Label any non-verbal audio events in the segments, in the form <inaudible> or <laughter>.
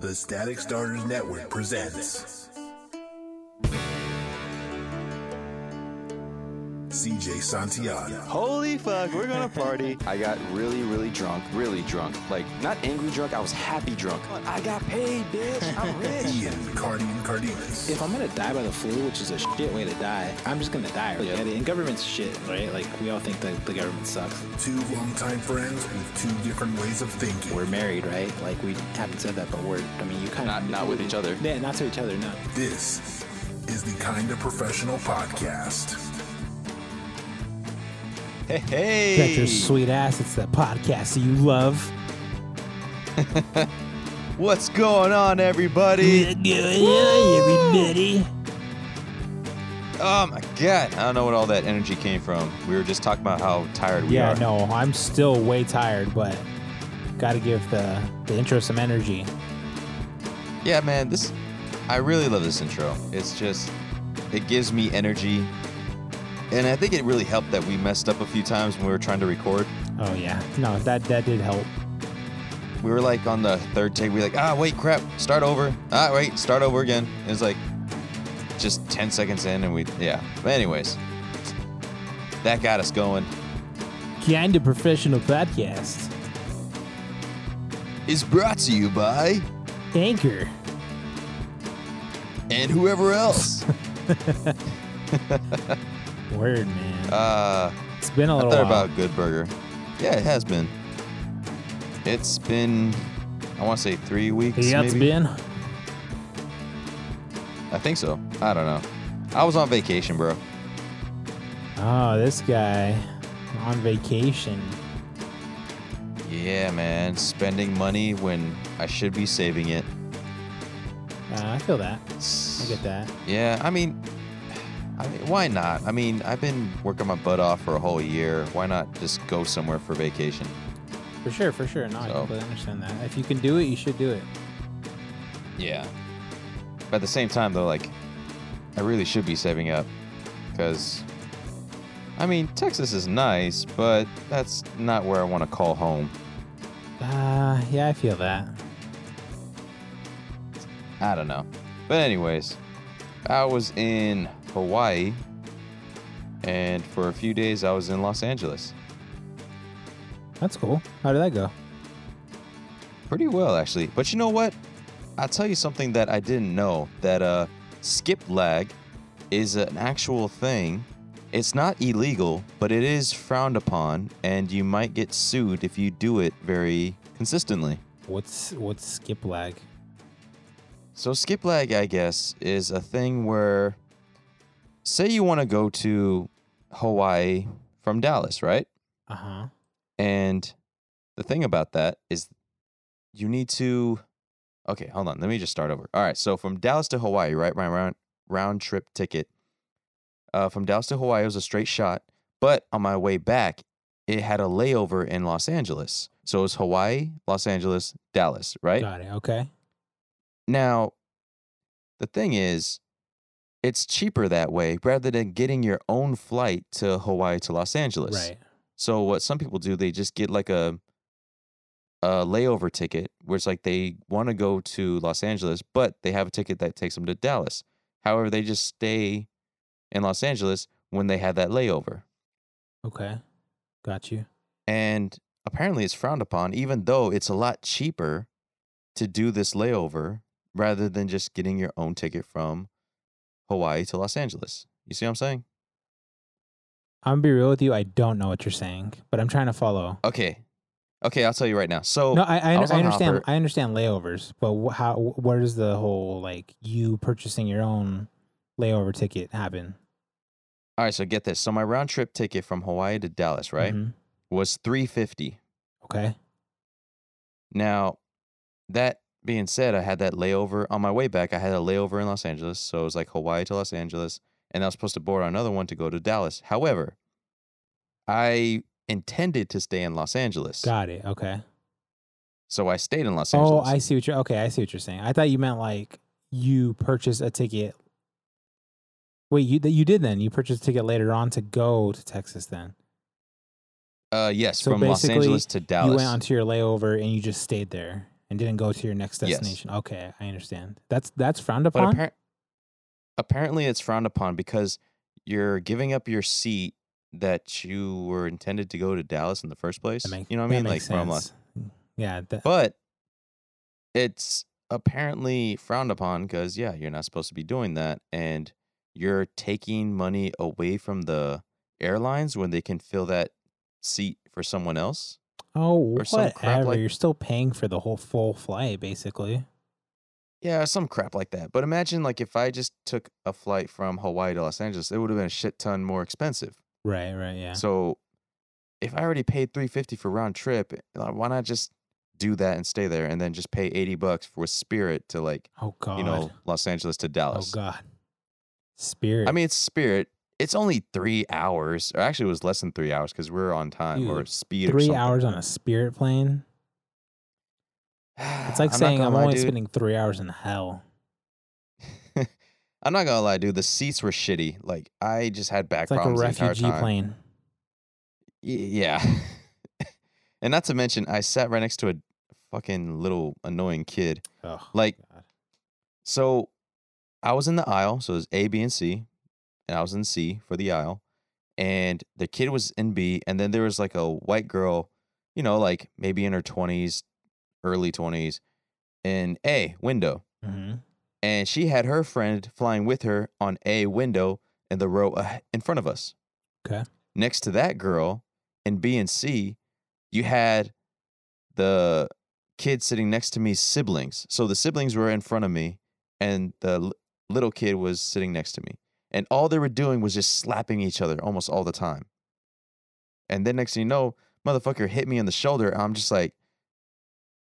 The Static Starters Network presents CJ Santiago. Holy fuck, we're gonna party. I got really, really drunk, really drunk. Like, not angry drunk, I was happy drunk. I got paid, bitch. I'm <laughs> rich. Ian Cardian Cardenas. If I'm gonna die by the flu, which is a shit way to die, I'm just gonna die. Yeah. Yeah. And government's shit, right? Like we all think that the government sucks. Two longtime friends with two different ways of thinking. We're married, right? Like we haven't said that, but we're. I mean, you kind Not, of not with each other. Yeah, not to each other. No. This is the Kinda Professional Podcast. Hey, Bet your sweet ass it's that podcast that you love. <laughs> What's going on, everybody? everybody. Oh my god, I don't know what all that energy came from. We were just talking about how tired we are. Yeah, are. no, I'm still way tired, but got to give the the intro some energy. Yeah, man, this. I really love this intro. It's just, it gives me energy. And I think it really helped that we messed up a few times when we were trying to record. Oh yeah, no, that that did help. We were like on the third take. We were like, ah, wait, crap, start over. Ah, wait, start over again. It was like just 10 seconds in, and we, yeah. But, anyways, that got us going. Kinda professional podcast. Is brought to you by Anchor. and whoever else. <laughs> Word man. uh, it's been a little I thought while. about Good Burger. Yeah, it has been. It's been, I want to say three weeks. yeah, it's maybe? been. I think so. I don't know. I was on vacation, bro. Oh, this guy on vacation. Yeah, man. Spending money when I should be saving it. Uh, I feel that. I get that. Yeah, I mean, I mean, why not? I mean, I've been working my butt off for a whole year. Why not just go somewhere for vacation? For sure, for sure. No, I So- completely understand that. If you can do it, you should do it. Yeah. But at the same time, though, like, I really should be saving up because, I mean, Texas is nice, but that's not where I want to call home. Uh, yeah, I feel that. I don't know. But anyways, I was in Hawaii, and for a few days I was in Los Angeles. That's cool. How did that go? Pretty well, actually. But you know what? I'll tell you something that I didn't know that uh, skip lag is an actual thing. It's not illegal, but it is frowned upon, and you might get sued if you do it very consistently. What's what's skip lag? So skip lag, I guess, is a thing where, say you want to go to Hawaii from Dallas, right? Uh huh. And the thing about that is you need to Okay, hold on. Let me just start over. All right, so from Dallas to Hawaii, right? My round round trip ticket. Uh, from Dallas to Hawaii was a straight shot, but on my way back, it had a layover in Los Angeles. So it was Hawaii, Los Angeles, Dallas, right? Got it. Okay. Now, the thing is, it's cheaper that way rather than getting your own flight to Hawaii to Los Angeles. Right. So what some people do, they just get like a a layover ticket where it's like they want to go to Los Angeles, but they have a ticket that takes them to Dallas. However, they just stay in Los Angeles when they have that layover. Okay. Got you. And apparently it's frowned upon, even though it's a lot cheaper to do this layover rather than just getting your own ticket from Hawaii to Los Angeles. You see what I'm saying? I'm gonna be real with you. I don't know what you're saying, but I'm trying to follow. Okay. Okay, I'll tell you right now. So no, I I, I I understand. Hopper. I understand layovers, but how? Where does the whole like you purchasing your own layover ticket happen? All right, so get this. So my round trip ticket from Hawaii to Dallas, right, Mhm. was 350. Okay. Now, that being said, I had that layover on my way back. I had a layover in Los Angeles, so it was like Hawaii to Los Angeles, and I was supposed to board another one to go to Dallas. However, I intended to stay in Los Angeles, Got it. Okay. so I stayed in Los Angeles. Oh, I see what you're. Okay, I see what you're saying. I thought you meant like you purchased a ticket. Wait, you that you did then? You purchased a ticket later on to go to Texas then? Uh, yes, So from Los basically, Angeles to Dallas. You went onto your layover and you just stayed there and didn't go to your next Yes. destination. Okay, I understand. That's that's frowned upon. appar- apparently, it's frowned upon because you're giving up your seat that you were intended to go to Dallas in the first place. Make- you know what I mean? Like from sense. yeah, that, but it's apparently frowned upon because yeah, you're not supposed to be doing that, and you're taking money away from the airlines when they can fill that seat for someone else. Oh or some crap whatever. like- You're still paying for the whole full flight, basically. Yeah, some crap like that. But imagine like if I just took a flight from Hawaii to Los Angeles, it would have been a shit ton more expensive. Right, right, yeah. So if I already paid 350 for round trip, uh, why not just do that and stay there and then just pay 80 bucks for Spirit to like, oh god. you know, Los Angeles to Dallas. oh god. Spirit. I mean, it's Spirit. It's only 3 hours. Or actually it was less than 3 hours cuz we're on time or speed three something. hours on a Spirit plane. <sighs> It's like I'm saying I'm lie, only dude. spending three hours in hell. <laughs> I'm not gonna lie, dude. The seats were shitty. Like I just had back It's like a problems the entire refugee plane. Yeah. <laughs> and not to mention, I sat right next to a fucking little annoying kid. Oh, Like, God. so I was in the aisle. So it was A, B, and C. And I was in C for the aisle. And the kid was in B. And then there was like a white girl, you know, like maybe in her 20s, early 20s, in A, window. Mhm. And she had her friend flying with her on A, window, in the row in front of us. Okay. Next to that girl in B and C, you had the kid sitting next to me siblings. So the siblings were in front of me, and the little kid was sitting next to me. And all they were doing was just slapping each other almost all the time. And then next thing you know, motherfucker hit me on the shoulder. and I'm just like,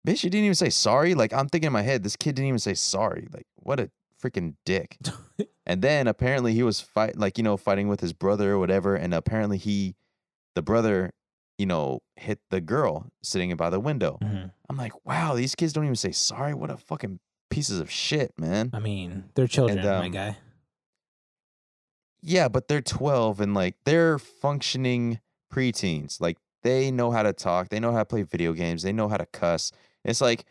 bitch, you didn't even say sorry. Like I'm thinking in my head, this kid didn't even say sorry. Like what a freaking dick. <laughs> and then apparently he was fight like you know fighting with his brother or whatever. And apparently he, the brother, you know, hit the girl sitting by the window. Mhm. I'm like, wow, these kids don't even say sorry. What a fucking pieces of shit, man. I mean, they're children, my um, guy. Yeah, but they're 12 and like they're functioning preteens. Like they know how to talk, they know how to play video games, they know how to cuss. It's like,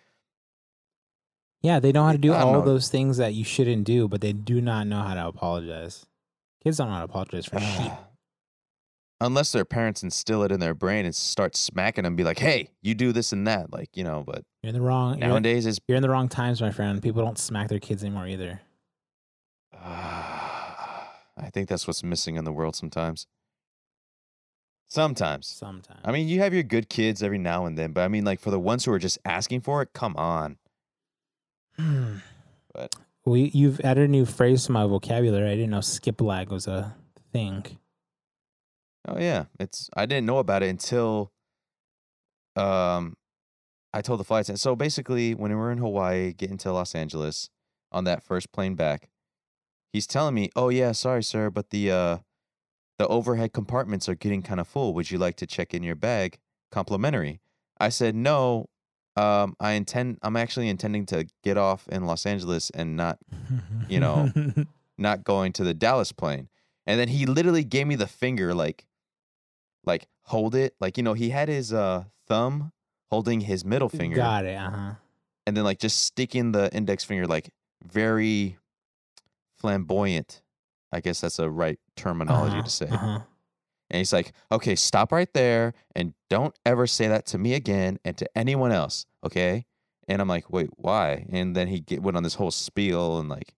Yeah, they know how to do all know. those things that you shouldn't do, but they do not know how to apologize. Kids don't know how to apologize for shit. Ah. unless their parents instill it in their brain and start smacking them, be like, hey, you do this and that. Like, you know, but You're in the wrong. You're, nowadays it's, you're in the wrong times, my friend. People don't smack their kids anymore either. Ah. I think that's what's missing in the world sometimes. Sometimes. Sometimes. I mean, you have your good kids every now and then, but I mean, like for the ones who are just asking for it, come on. <sighs> But well, you- you've added a new phrase to my vocabulary. I didn't know skip lag was a thing. oh yeah, it's I didn't know about it until um I told the flight attendant. So basically, when we were in Hawaii, getting to Los Angeles on that first plane back, he's telling me, "Oh yeah, sorry sir, but the uh the overhead compartments are getting kind of full. Would you like to check in your bag complimentary?" I said, "No, um I intend I'm actually intending to get off in Los Angeles and not You know, <laughs> not going to the Dallas plane. And then he literally gave me the finger like like hold it. Like, you know, he had his uh thumb holding his middle finger Got it. Uh huh. and then like just sticking the index finger like very flamboyant. I guess that's a right terminology to say. Uh-huh. And he's like, okay, stop right there and don't ever say that to me again and to anyone else. Okay. And I'm like, wait, why? And then he get, went on this whole spiel and like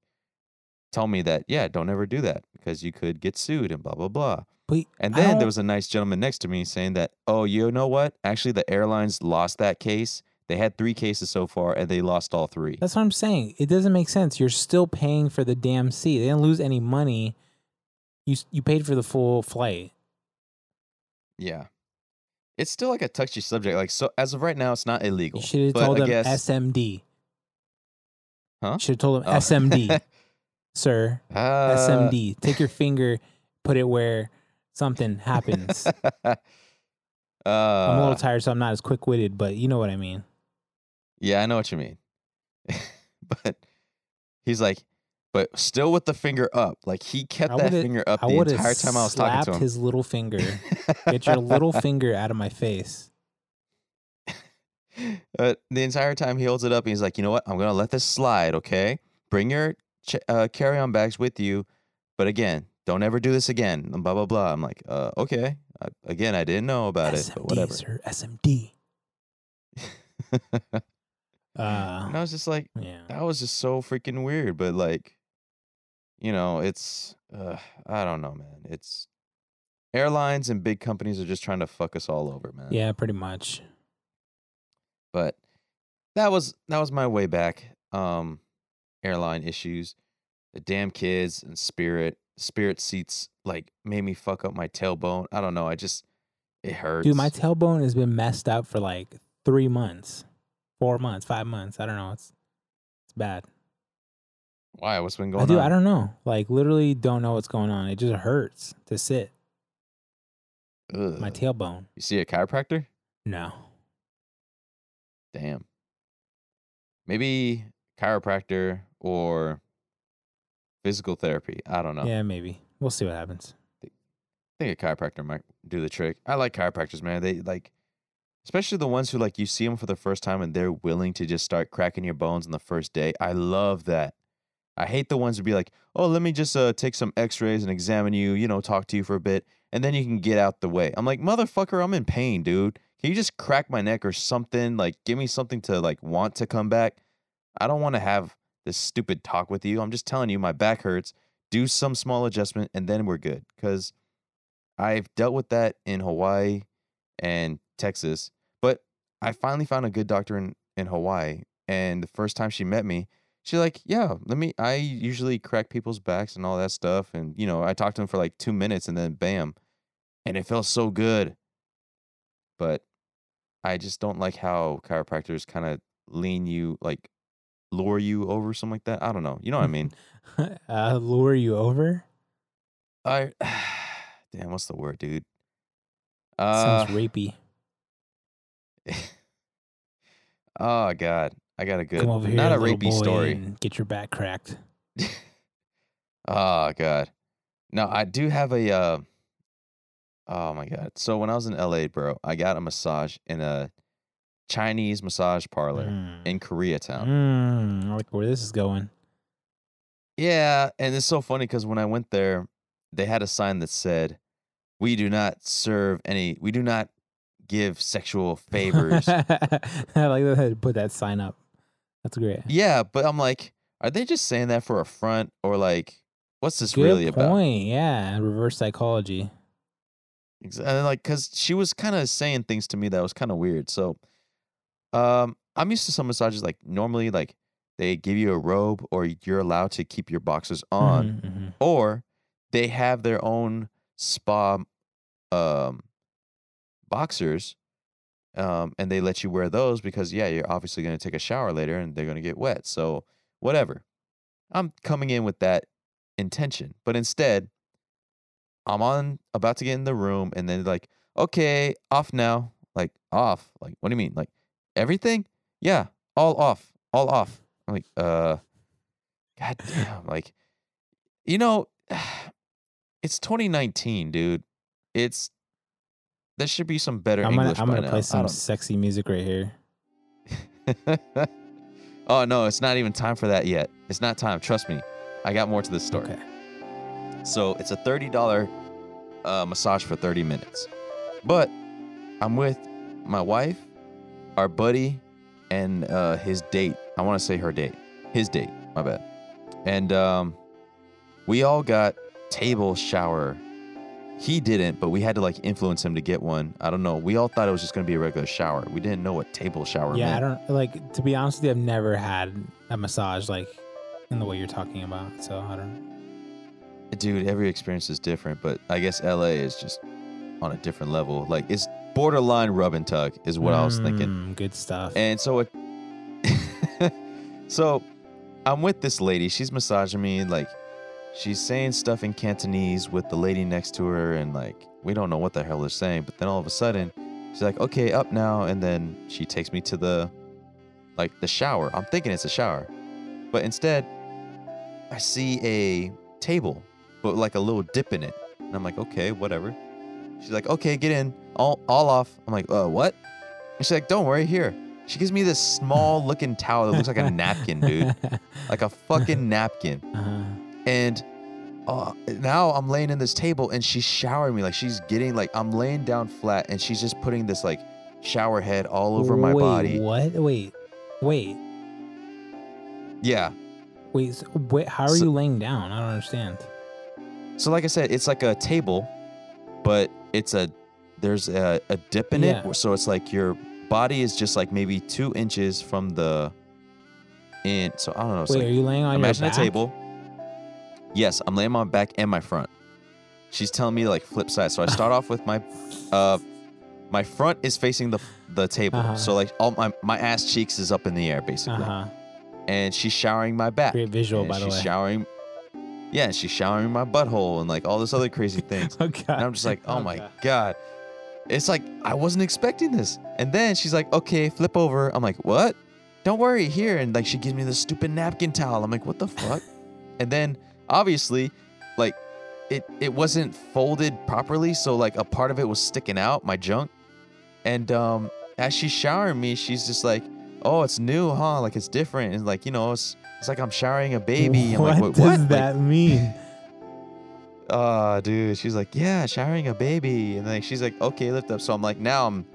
tell me that, yeah, don't ever do that because you could get sued and blah, blah, blah. But And then there was a nice gentleman next to me saying that, oh, you know what? Actually, the airlines lost that case. They had three cases so far and they lost all three. That's what I'm saying. It doesn't make sense. You're still paying for the damn seat. They didn't lose any money. You you paid for the full flight. Yeah. It's still like a touchy subject. Like, so as of right now, it's not illegal. You should have but told I them guess, SMD. Huh? Should have told them Oh. SMD, <laughs> sir. Uh, SMD. Take your finger, put it where something happens. <laughs> uh, I'm a little tired, so I'm not as quick witted, but you know what I mean. Yeah, I know what you mean. <laughs> but he's like, but still with the finger up. Like he kept I that would've- finger up I the would entire have time I was talking slapped to him. his little finger. Get your <laughs> little finger out of my face. But <laughs> the entire time he holds it up, he's like, you know what? I'm gonna let this slide. Okay, bring your ch- uh, carry-on bags with you, but again, don't ever do this again. and Blah blah blah. I'm like, uh, okay. I, again, I didn't know about it, but whatever. sir. SMD. Uh, and I was just like, yeah. that was just so freaking weird. But like, you know, it's uh, I don't know, man. It's airlines and big companies are just trying to fuck us all over, man. Yeah, pretty much. But that was that was my way back. Um, airline issues, the damn kids and Spirit. Spirit seats like made me fuck up my tailbone. I don't know. I just it hurts. Dude, my tailbone has been messed up for like three months, four months, five months. I don't know. It's it's bad. Why? What's been going I do. on? I don't know. Like literally, don't know what's going on. It just hurts to sit. My tailbone. you see a chiropractor? No. Damn. Maybe chiropractor or physical therapy. I don't know. Yeah, maybe. We'll see what happens. I think a chiropractor might do the trick. I like chiropractors, man. They like, especially the ones who like you see them for the first time and they're willing to just start cracking your bones on the first day. I love that. I hate the ones who be like, oh, let me just uh, take some X-rays and examine you. You know, talk to you for a bit, and then you can get out the way. I'm like, motherfucker, I'm in pain, dude. Can you just crack my neck or something? Like, give me something to like want to come back. I don't want to have this stupid talk with you. I'm just telling you, my back hurts. Do some small adjustment, and then we're good. Because I've dealt with that in Hawaii and Texas, but I finally found a good doctor in, in Hawaii. And the first time she met me, she's like, Yeah, let me. I usually crack people's backs and all that stuff. And, you know, I talked to him for like two minutes and then bam. And it felt so good. But I just don't like how chiropractors kind of lean you, like lure you over something like that. I don't know. You know what I mean? <laughs> uh, lure you over? I, <sighs> damn, what's the word, dude? Uh, Sounds rapey. <laughs> oh God, I got a good, Come over here, not a rapey story. and get your back cracked. <laughs> oh God, no, I do have a. Uh, oh my God! So when I was in LA, bro, I got a massage in a Chinese massage parlor Mm. in Koreatown. Mm, I like where this is going. Yeah, and it's so funny because when I went there, they had a sign that said, "We do not serve any. We do not give sexual favors." <laughs> I like that they put that sign up. That's great. yeah, but I'm like, are they just saying that for a front or like, what's this Good really about? point. Yeah, reverse psychology. Ex- And like, cause she was kind of saying things to me that was kind of weird. So, um, I'm used to some massages like normally like they give you a robe or you're allowed to keep your boxers on, Mhm, mhm. or they have their own spa, um, boxers, um, and they let you wear those because yeah, you're obviously gonna take a shower later and they're gonna get wet. So whatever. I'm coming in with that intention, but instead, I'm on about to get in the room, and then like, okay, off now. Like off. Like what do you mean? Like everything? Yeah, all off, all off. I'm like, uh, god damn. Like, you know, <sighs> it's 2019, dude. It's there should be some better I'm gonna English I'm gonna now. play some sexy music right here. <laughs> oh no, it's not even time for that yet. It's not time. Trust me. I got more to this story. Okay. So it's a thirty dollar uh, massage for thirty minutes, but I'm with my wife, our buddy, and uh, his date. I want to say her date. His date. My bad. And um, we all got table shower. He didn't, but we had to like influence him to get one. I don't know. We all thought it was just gonna be a regular shower. We didn't know what table shower Yeah, meant. I don't like to be honest with you. I've never had a massage like in the way you're talking about. So I don't. Dude, every experience is different, but I guess LA is just on a different level. Like it's borderline rub and tug is what I was thinking. Mm, Good stuff. And so it <laughs> So I'm with this lady. She's massaging me like she's saying stuff in Cantonese with the lady next to her and like we don't know what the hell they're saying, but then all of a sudden she's like, "Okay, up now." And then she takes me to the like the shower. I'm thinking it's a shower. But instead I see a table but like a little dip in it. And I'm like, "Okay, whatever." She's like, "Okay, get in. All all off." I'm like, "Uh, what?" And she's like, "Don't worry, here." She gives me this small looking towel that looks like a napkin, dude. <laughs> Like a fucking napkin. Uh-huh. And uh, now I'm laying in this table and she's showering me. Like she's getting like I'm laying down flat and she's just putting this like shower head all over my Wait, body. What? Wait, wait, Yeah. wait. So, wait how are So- you laying down? I don't understand. So like I said, it's like a table, but it's a there's a, a dip in Yeah. it. So it's like your body is just like maybe two inches from the in. So I don't know. Wait, like, are you laying on imagine your a table. Yes, I'm laying on my back and my front. She's telling me to like flip sides. So I start off with my uh my front is facing the the table. Uh-huh. So like all my my ass cheeks is up in the air basically. Uh huh. And she's showering my back. Great visual, by the way. she's showering Yeah, and she's showering my butthole and like all this other crazy things. <laughs> Oh god. And I'm just like, oh, Oh, my God. God. It's like, I wasn't expecting this. And then she's like, okay, flip over. I'm like, what? Don't worry, here. And like, she gives me this stupid napkin towel. I'm like, what the fuck? <laughs> and then obviously, like, it, it wasn't folded properly. So like a part of it was sticking out, my junk. And um, as she's showering me, she's just like, oh, it's new, huh? Like, it's different. And like, you know, it's, it's like I'm showering a baby. I'm what like, what? does what? Like, that mean? oh, <laughs> dude. She's like, yeah, showering a baby. And then she's like, okay, lift up. So I'm like, now I'm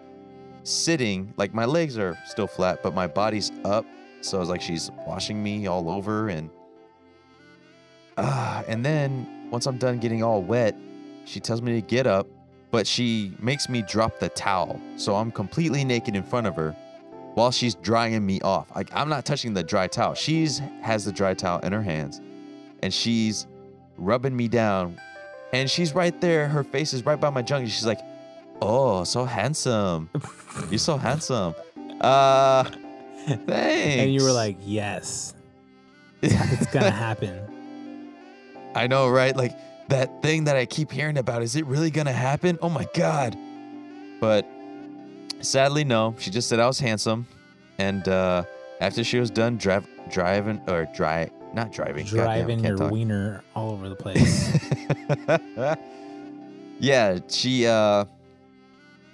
sitting, like my legs are still flat, but my body's up. So it's like she's washing me all over. And, ah, and then once I'm done getting all wet, she tells me to get up, but she makes me drop the towel. So I'm completely naked in front of her while she's drying me off. Like I'm not touching the dry towel. She's has the dry towel in her hands and she's rubbing me down. And she's right there. Her face is right by my junk. She's like, "Oh, so handsome. You're so handsome." Uh, thanks. And you were like, yes, <laughs> it's gonna happen. I know, right? Like that thing that I keep hearing about. Is it really gonna happen? Oh my god! But sadly, no. She just said I was handsome, and uh, after she was done drive, driving or dry, not driving, goddamn, Driving can't your talk. wiener all over the place. <laughs> yeah, she uh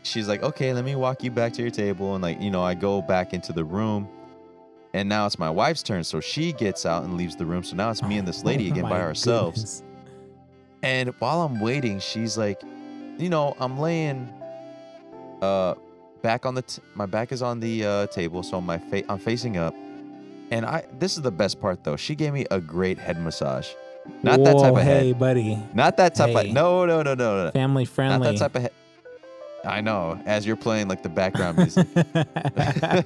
she's like, "Okay, let me walk you back to your table." And like, you know, I go back into the room. And now it's my wife's turn, so she gets out and leaves the room. So now it's me and this lady <laughs> Oh again by ourselves. goodness. And while I'm waiting, she's like, you know, I'm laying uh back on the t- my back is on the uh, table, so my fa- I'm facing up. And I this is the best part though. She gave me a great head massage. Not that type of hey, head. buddy. Not that type Hey. of No, no, no, no, no. Family friendly. Not that type of head. I know, as you're playing like the background music. <laughs> <laughs>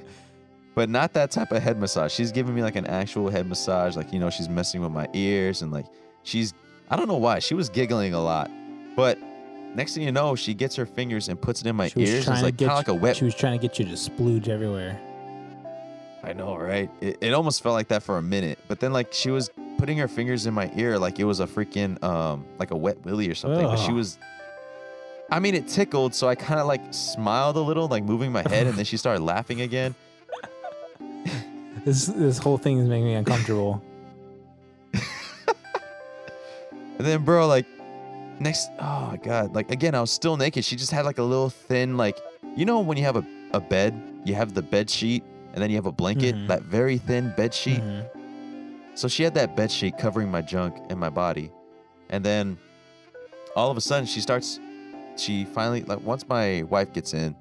but not that type of head massage. She's giving me like an actual head massage. Like, you know, she's messing with my ears and like she's, I don't know why, she was giggling a lot. But next thing you know, she gets her fingers and puts it in my She ears. trying It's to like get kind of like a wet. She was trying to get you to splooge everywhere. I know, right? It, it almost felt like that for a minute. But then like she was putting her fingers in my ear like it was a freaking, um, like a wet willy or something. But she was, I mean, it tickled. So I kind of like smiled a little, like moving my head. and then she started laughing again. This this whole thing is making me uncomfortable. <laughs> And then, bro, like, next, oh my god, like again, I was still naked. She just had like a little thin, like, you know, when you have a, a bed, you have the bed sheet, and then you have a blanket, Mhm. that very thin bed sheet. Mhm. So she had that bed sheet covering my junk and my body, and then all of a sudden she starts, she finally, like, once my wife gets in,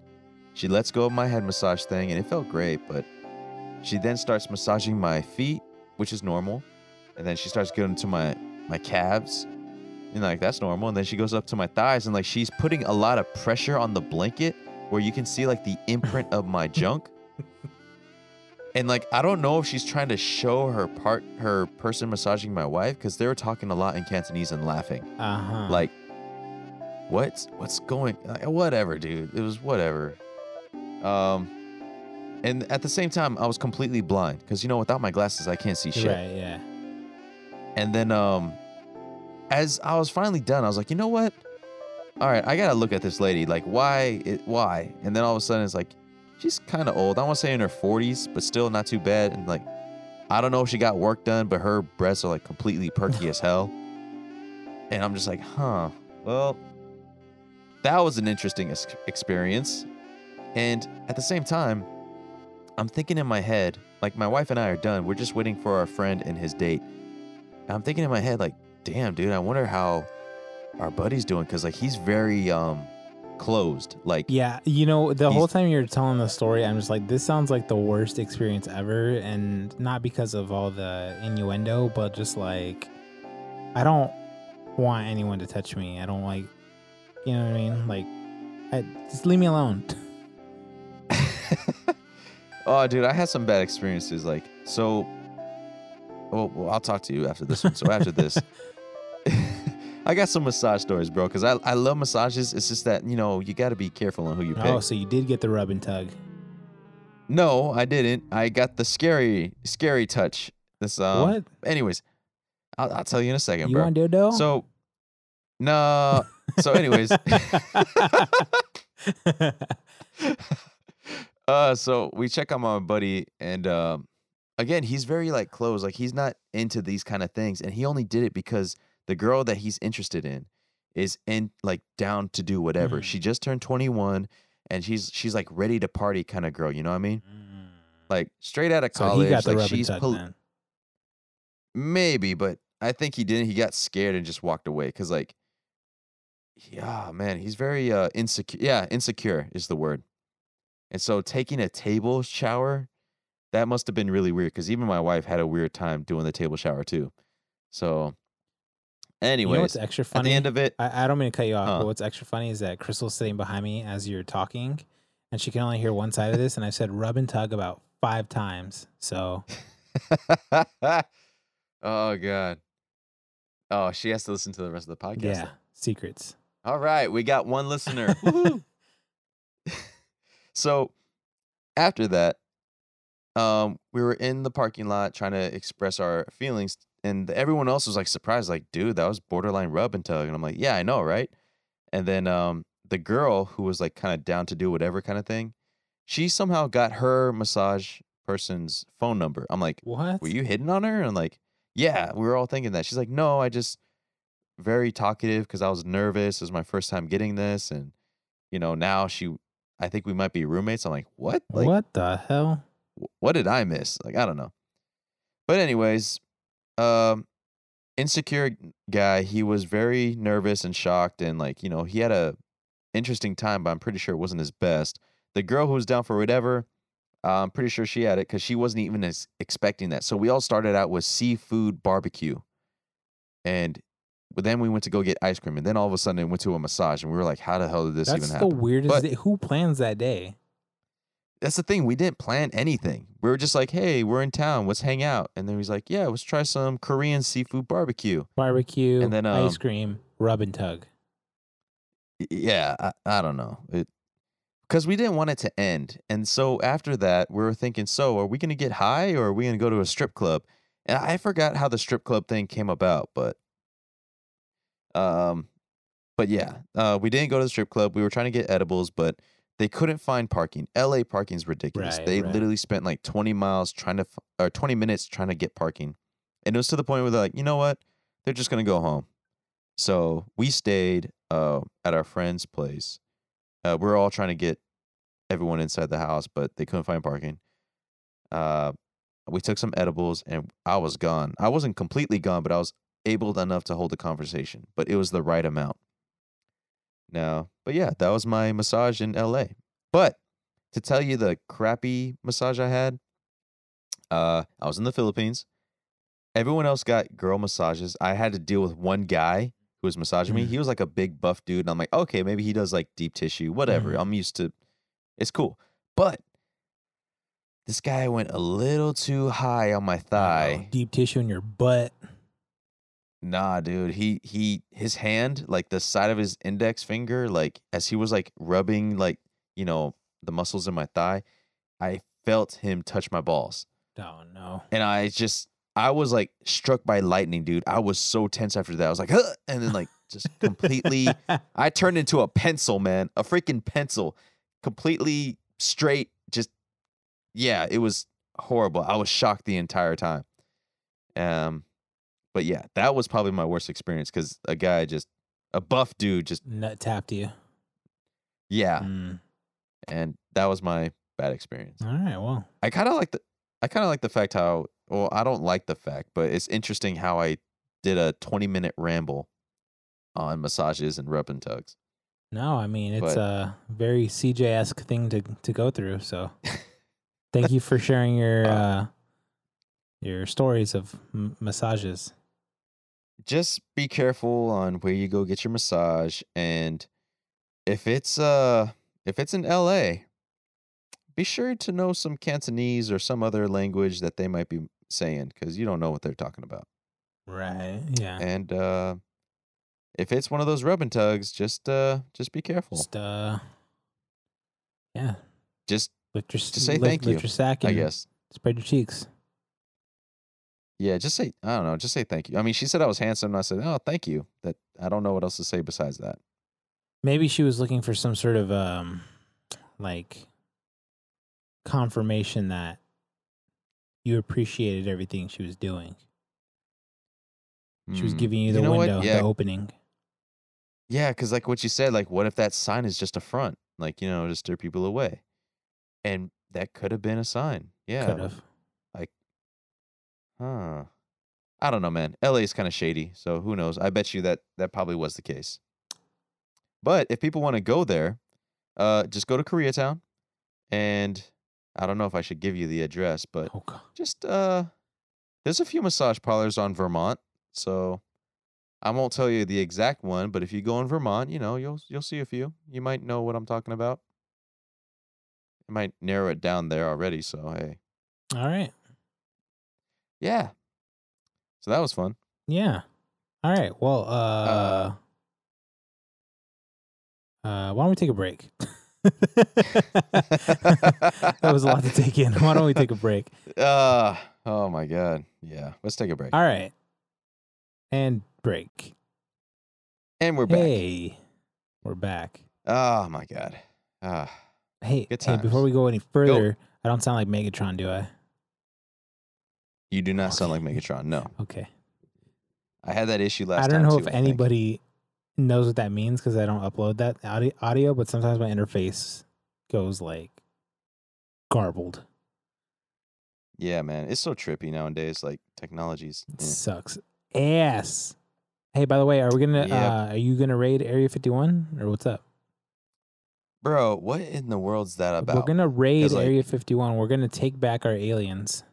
she lets go of my head massage thing, and it felt great, but she then starts massaging my feet, which is normal, and then she starts going to my my calves and like that's normal and then she goes up to my thighs and like she's putting a lot of pressure on the blanket where you can see like the imprint of my <laughs> junk. And like i don't know if she's trying to show her part her person massaging my wife because they were talking a lot in cantonese and laughing. Uh-huh. like what's what's going like, whatever dude. It was whatever. Um and at the same time i was completely blind because you know without my glasses i can't see shit right, yeah. and then um as I was finally done, I was like, you know what? All right, I gotta look at this lady. Like, why it why? And then all of a sudden it's like, she's kinda old. I wanna say in her 40s, but still not too bad. And like, I don't know if she got work done, but her breasts are like completely perky as hell. <laughs> And I'm just like, huh. Well, that was an interesting ex- experience. And at the same time, I'm thinking in my head, like my wife and I are done. We're just waiting for our friend and his date. And I'm thinking in my head, like, damn, dude, I wonder how our buddy's doing because like he's very um closed. Like, Yeah, you know, the whole time you're telling the story, I'm just like, this sounds like the worst experience ever, and not because of all the innuendo, but just like, I don't want anyone to touch me. I don't like, you know what I mean? Like, I, just leave me alone. <laughs> oh, dude, I had some bad experiences. Like, so, oh, well, I'll talk to you after this one. So after <laughs> this. <laughs> I got some massage stories, bro, because I, I love massages. It's just that, you know, you got to be careful on who you pick. Oh, so you did get the rub and tug. No, I didn't. I got the scary, scary touch. This um. what? Anyways, I'll, I'll tell you in a second, You bro. want dildo? So, no. So, anyways, <laughs> uh, so we check on my buddy, and um, again, he's very like close. Like he's not into these kind of things, and he only did it because the girl that he's interested in is in like down to do whatever. Mhm. She just turned twenty one, and she's she's like ready to party kind of girl. You know what I mean? Mm. Like straight out of so college. he got the like she's tug pol-. Maybe, but I think he didn't. He got scared and just walked away because, like, yeah, man, he's very uh insecure. Yeah, insecure is the word. And so taking a table shower, that must have been really weird because even my wife had a weird time doing the table shower too. So, You know extra at funny? the end of it, I, I don't mean to cut you off, but what's extra funny is that Crystal's sitting behind me as you're talking, and she can only hear one side of this. And I've said rub and tug about five times. So <laughs> oh god, oh she has to listen to the rest of the podcast. yeah, secrets. All right, we got one listener. <laughs> So after that, um, we were in the parking lot trying to express our feelings, and everyone else was like surprised, like, dude, that was borderline rub and tug. And I'm like, yeah, I know, right? And then um the girl who was like kind of down to do whatever kind of thing, she somehow got her massage person's phone number. I'm like, What? were you hitting on her? And like, yeah, we were all thinking that. She's like, no, I just very talkative because I was nervous. It was my first time getting this, and you know, now she, I think we might be roommates. I'm like, what? Like, what the hell? what did I miss? Like, I don't know. But anyways, um, insecure guy. He was very nervous and shocked, and like, you know, he had a interesting time, but I'm pretty sure it wasn't his best. The girl who was down for whatever, uh, I'm pretty sure she had it because she wasn't even as expecting that. So we all started out with seafood barbecue, and but then we went to go get ice cream, and then all of a sudden it went to a massage, and we were like, "How the hell did this That's even the happen?" weirdest. But- day. Who plans that day? that's the thing. We didn't plan anything. We were just like, hey, we're in town. Let's hang out. And then he's like, yeah, let's try some Korean seafood barbecue. Barbecue, And then, ice um, cream, rub and tug. Y- Yeah, I, I don't know. It because we didn't want it to end. And so after that, we were thinking, so are we going to get high or are we going to go to a strip club? And I forgot how the strip club thing came about, but um but yeah, uh we didn't go to the strip club. We were trying to get edibles, but they couldn't find parking. LA parking is ridiculous. Right, they right. literally spent like 20 miles trying to f- or 20 minutes trying to get parking. And it was to the point where they're like, "You know what? They're just going to go home." So, we stayed uh at our friend's place. Uh we we're all trying to get everyone inside the house, but they couldn't find parking. Uh we took some edibles and I was gone. I wasn't completely gone, but I was able enough to hold the conversation, but it was the right amount. Now, but yeah, that was my massage in LA. But to tell you the crappy massage I had, uh, I was in the Philippines. Everyone else got girl massages. I had to deal with one guy who was massaging me. He was like a big buff dude, and I'm like, okay, maybe he does like deep tissue, whatever. Mhm. I'm used to. It's cool, but this guy went a little too high on my thigh. deep tissue in your butt. Nah, dude. He he his hand, like the side of his index finger, like as he was like rubbing like, you know, the muscles in my thigh, I felt him touch my balls. Oh no. And I just I was like struck by lightning, dude. I was so tense after that. I was like, huh! and then like just completely <laughs> I turned into a pencil, man. A freaking pencil. Completely straight, just yeah, it was horrible. I was shocked the entire time. Um but yeah, that was probably my worst experience because a guy just a buff dude just Nut tapped you. yeah, Mm. and that was my bad experience. All right. Well, I kind of like the I kind of like the fact how well I don't like the fact, but it's interesting how I did a 20 minute ramble on massages and rub and tugs. no, I mean it's But- a very CJ esque thing to to go through. So, <laughs> thank you for sharing your Uh, uh, your stories of m- massages. Just be careful on where you go get your massage and if it's uh if it's in LA, be sure to know some Cantonese or some other language that they might be saying cuz you don't know what they're talking about. Right. Yeah. And uh if it's one of those rub and tugs, just uh just be careful. Just uh, yeah. Just your Just say lift, thank lift you, your sack I guess. spread your cheeks. Yeah, just say I don't know, just say thank you. I mean, she said I was handsome, and I said, "Oh, thank you." That I don't know what else to say besides that. Maybe she was looking for some sort of um, like confirmation that you appreciated everything she was doing. She was Hmm. giving you the know window, Yeah, the opening. yeah, because like what you said, like, what if that sign is just a front, like you know, just to steer people away, and that could have been a sign. Yeah, Could have. Huh? I don't know, man. LA is kind of shady, so who knows? I bet you that that probably was the case. But if people want to go there, uh, just go to Koreatown, and I don't know if I should give you the address, but Oh just uh there's a few massage parlors on Vermont, so I won't tell you the exact one, but if you go in Vermont, you know, you'll you'll see a few. You might know what I'm talking about. I might narrow it down there already, so hey. All right. Yeah. So that was fun. Yeah. All right. Well, uh, uh, why don't we take a break? <laughs> <laughs> that was a lot to take in. Why don't we take a break? Uh oh my god. Yeah. Let's take a break. All right. And break. And we're back. Hey, we're back. Oh my god. Ah. Hey, hey, before we go any further, I don't sound like Megatron, do I? You do not sound like Megatron. No. Okay. I had that issue last time. I don't know too, if I think. anybody knows what that means because I don't upload that audio, audio, but sometimes my interface goes like garbled. Yeah, man. It's so trippy nowadays, like technologies. It eh. sucks ass. Hey, by the way, are we gonna? Yep. Uh, are you gonna raid Area Fifty One or what's up? Bro, what in the world's that about? We're gonna raid like- Area Fifty One. We're gonna take back our aliens.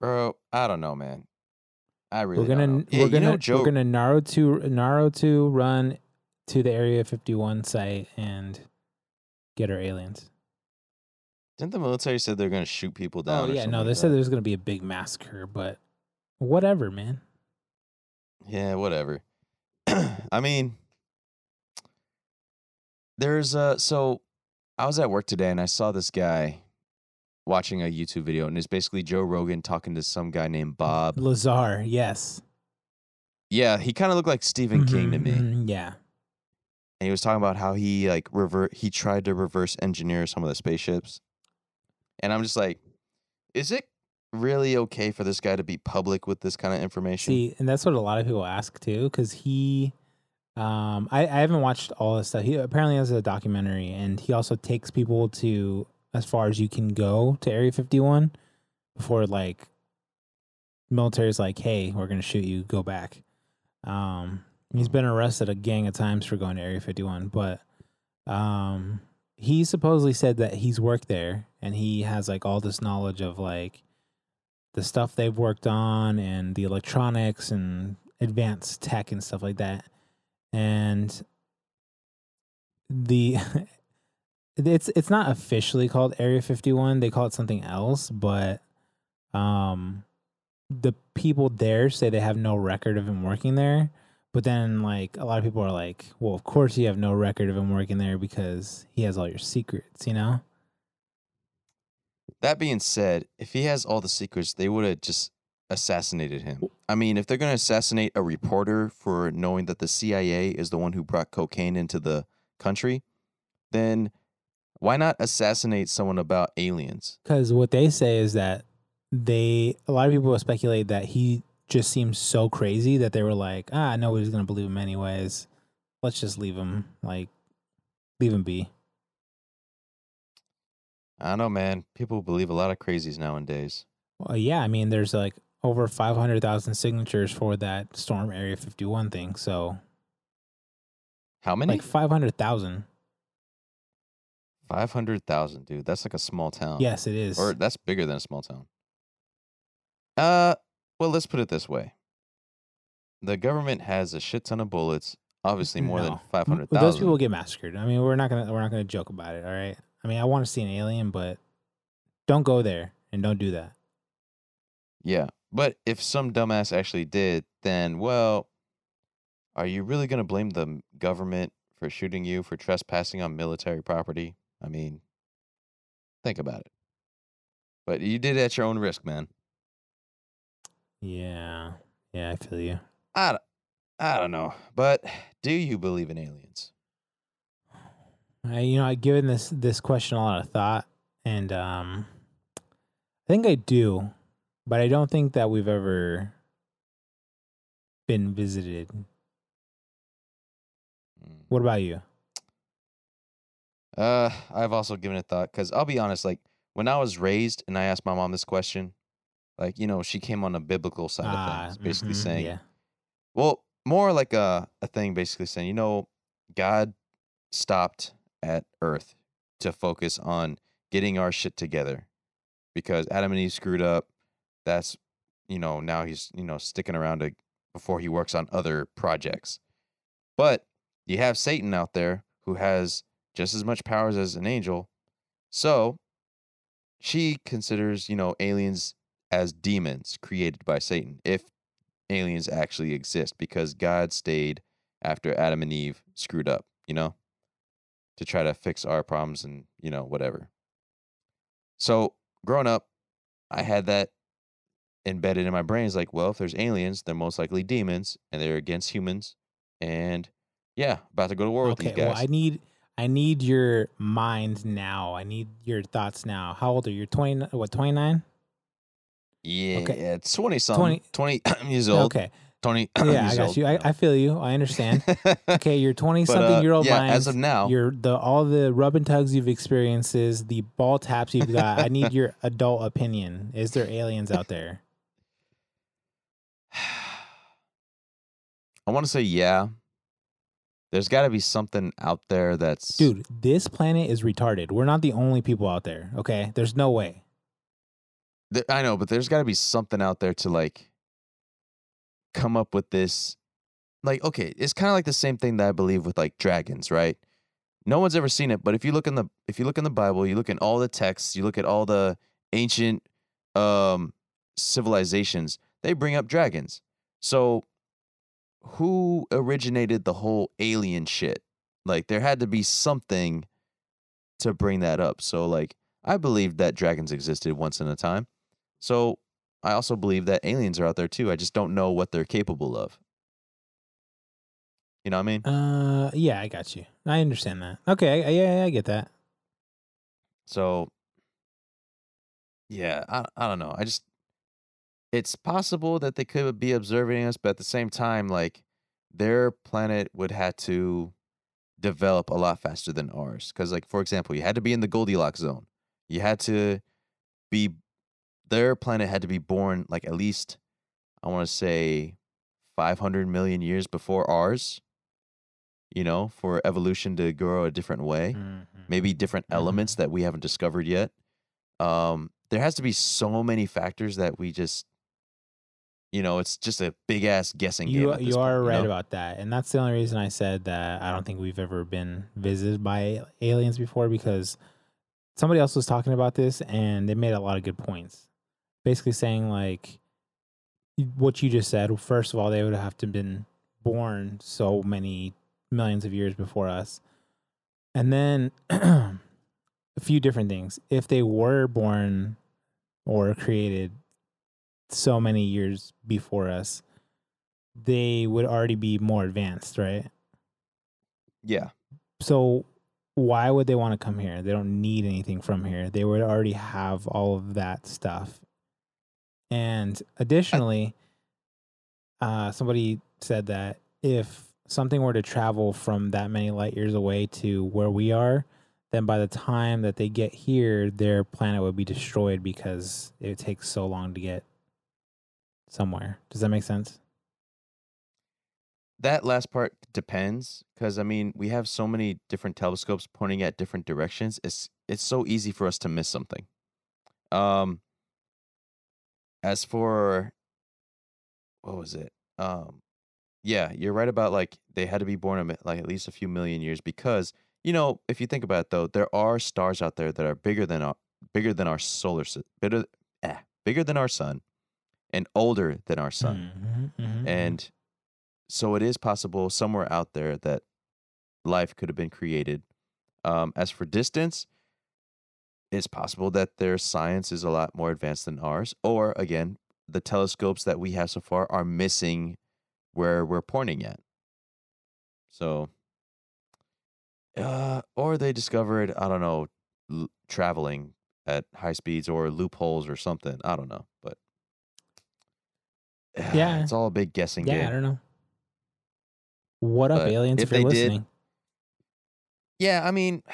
Bro, I don't know, man. I really we're gonna don't know. Yeah, we're you gonna know, Joe, we're gonna Naruto Naruto run to the Area Fifty One site and get our aliens. didn't the military said they're gonna shoot people down? Oh yeah, no, like they said there's gonna be a big massacre, but whatever, man. Yeah, whatever. <clears throat> I mean, there's uh so I was at work today and I saw this guy watching a YouTube video and it's basically Joe Rogan talking to some guy named Bob. Lazar, yes. Yeah, he kind of looked like Stephen King to Mhm, me. mhm, Yeah. and he was talking about how he like revert he tried to reverse engineer some of the spaceships and i'm just like is it really okay for this guy to be public with this kind of information See, and that's what a lot of people ask too, because he, um, I, I haven't watched all this stuff. He apparently has a documentary, and he also takes people to as far as you can go to Area Fifty One before like military's like, hey, we're gonna shoot you, go back. Um, he's been arrested a gang of times for going to Area Fifty One, but um, he supposedly said that he's worked there and he has like all this knowledge of like the stuff they've worked on and the electronics and advanced tech and stuff like that. And the <laughs> it's it's not officially called Area 51. They call it something else, but um the people there say they have no record of him working there. But then like a lot of people are like, well, of course you have no record of him working there because he has all your secrets, you know? that being said if he has all the secrets they would have just assassinated him i mean if they're going to assassinate a reporter for knowing that the cia is the one who brought cocaine into the country then why not assassinate someone about aliens Because what they say is that they, a lot of people speculate that he just seems so crazy that they were like, ah, nobody's gonna believe him anyways. Let's just leave him, like, leave him be. I don't know, man. People believe a lot of crazies nowadays. Well, yeah, I mean, there's like over 500,000 signatures for that Storm Area 51 thing. So, How many? like 500,000. Five hundred thousand, dude. That's like a small town. Yes, it is. Or that's bigger than a small town. Uh, well, let's put it this way. The government has a shit ton of bullets. Obviously, more than No. five M- hundred Those people get massacred. I mean, we're not gonna we're not gonna joke about it. All right. I mean, I want to see an alien, but don't go there and don't do that. Yeah, but if some dumbass actually did, then well, are you really gonna blame the government for shooting you for trespassing on military property? I mean, think about it. But you did it at your own risk, man. Yeah. Yeah, I feel you. I, I don't know. But do you believe in aliens? I, you know, I've given this this question a lot of thought, and um, I think I do, but I don't think that we've ever been visited. Mm. What about you? Uh, I've also given it thought because I'll be honest, like when I was raised and I asked my mom this question, like you know, she came on a biblical side of Ah, things, basically mhm, saying, yeah, well, more like a a thing, basically saying, you know, God stopped at Earth to focus on getting our shit together because Adam and Eve screwed up. That's you know now he's you know sticking around to before he works on other projects. But you have Satan out there who has just as much powers as an angel. So she considers, you know, aliens as demons created by Satan, if aliens actually exist, because God stayed after Adam and Eve screwed up, you know, to try to fix our problems and, you know, whatever. So growing up, I had that embedded in my brain. It's like, well, if there's aliens, they're most likely demons and they're against humans. And yeah, about to go to war with okay. these guys. Well, I need I need your mind now. I need your thoughts now. How old are you? Twenty? What? Twenty nine? Yeah, Okay. yeah, 20 something. 20 20 <clears throat> years old. Okay. 20 <clears throat> Yeah, I got old, you. I, I feel you. I understand. <laughs> Okay, you're twenty But, something uh, year old yeah, mind. as of now, you're the all the rub and tugs you've experienced, the ball taps you've got. I need your <laughs> adult opinion. Is there aliens out there? <sighs> I want to say yeah. There's got to be something out there that's Dude, this planet is retarded. We're not the only people out there. Okay, there's no way. Th- I know, but there's got to be something out there to like come up with this. Like, okay, it's kind of like the same thing that I believe with like dragons, right? No one's ever seen it, but if you look in the if you look in the Bible, you look in all the texts, you look at all the ancient um civilizations, they bring up dragons. So who originated the whole alien shit? Like there had to be something to bring that up. So like I believe that dragons existed once in a time. So I also believe that aliens are out there too. I just don't know what they're capable of. You know what I mean? Uh, yeah, I got you. I understand that. Okay, I, yeah, I get that. So yeah, I I don't know. I just it's possible that they could be observing us, but at the same time, like their planet would have to develop a lot faster than ours. Because, like, for example, you had to be in the Goldilocks zone. You had to be their planet had to be born like at least I want to say 500 million years before ours. You know, for evolution to grow a different way Mhm. maybe different Mhm. elements that we haven't discovered yet. Um, there has to be so many factors that we just, you know, it's just a big ass guessing game. You at this you are point, right know? about that, and that's the only reason I said that I don't think we've ever been visited by aliens before because somebody else was talking about this and they made a lot of good points. Basically saying like what you just said. First of all, they would have to have been born so many millions of years before us, and then <clears throat> a few different things. If they were born or created so many years before us, they would already be more advanced, right? Yeah, So why would they want to come here? They don't need anything from here. They would already have all of that stuff. And additionally, uh, somebody said that if something were to travel from that many light years away to where we are, then by the time that they get here, their planet would be destroyed because it takes so long to get somewhere. Does that make sense? That last part depends because I mean we have so many different telescopes pointing at different directions. It's it's so easy for us to miss something. Um as for what was it? Um yeah, you're right about like they had to be born like at least a few million years because you know, if you think about it though, there are stars out there that are bigger than our bigger than our solar system, bigger, eh, bigger than our sun and older than our sun. Mhm, mhm, mhm. And so it is possible somewhere out there that life could have been created. Um, as for distance, it's possible that their science is a lot more advanced than ours. Or again, the telescopes that we have so far are missing where we're pointing at. So, uh, or they discovered, I don't know, l- traveling at high speeds or loopholes or something. I don't know, but Yeah. it's all a big guessing game. yeah, game. I don't know. What up, But aliens? if If, you're they did- listening, Yeah, I mean, <sighs>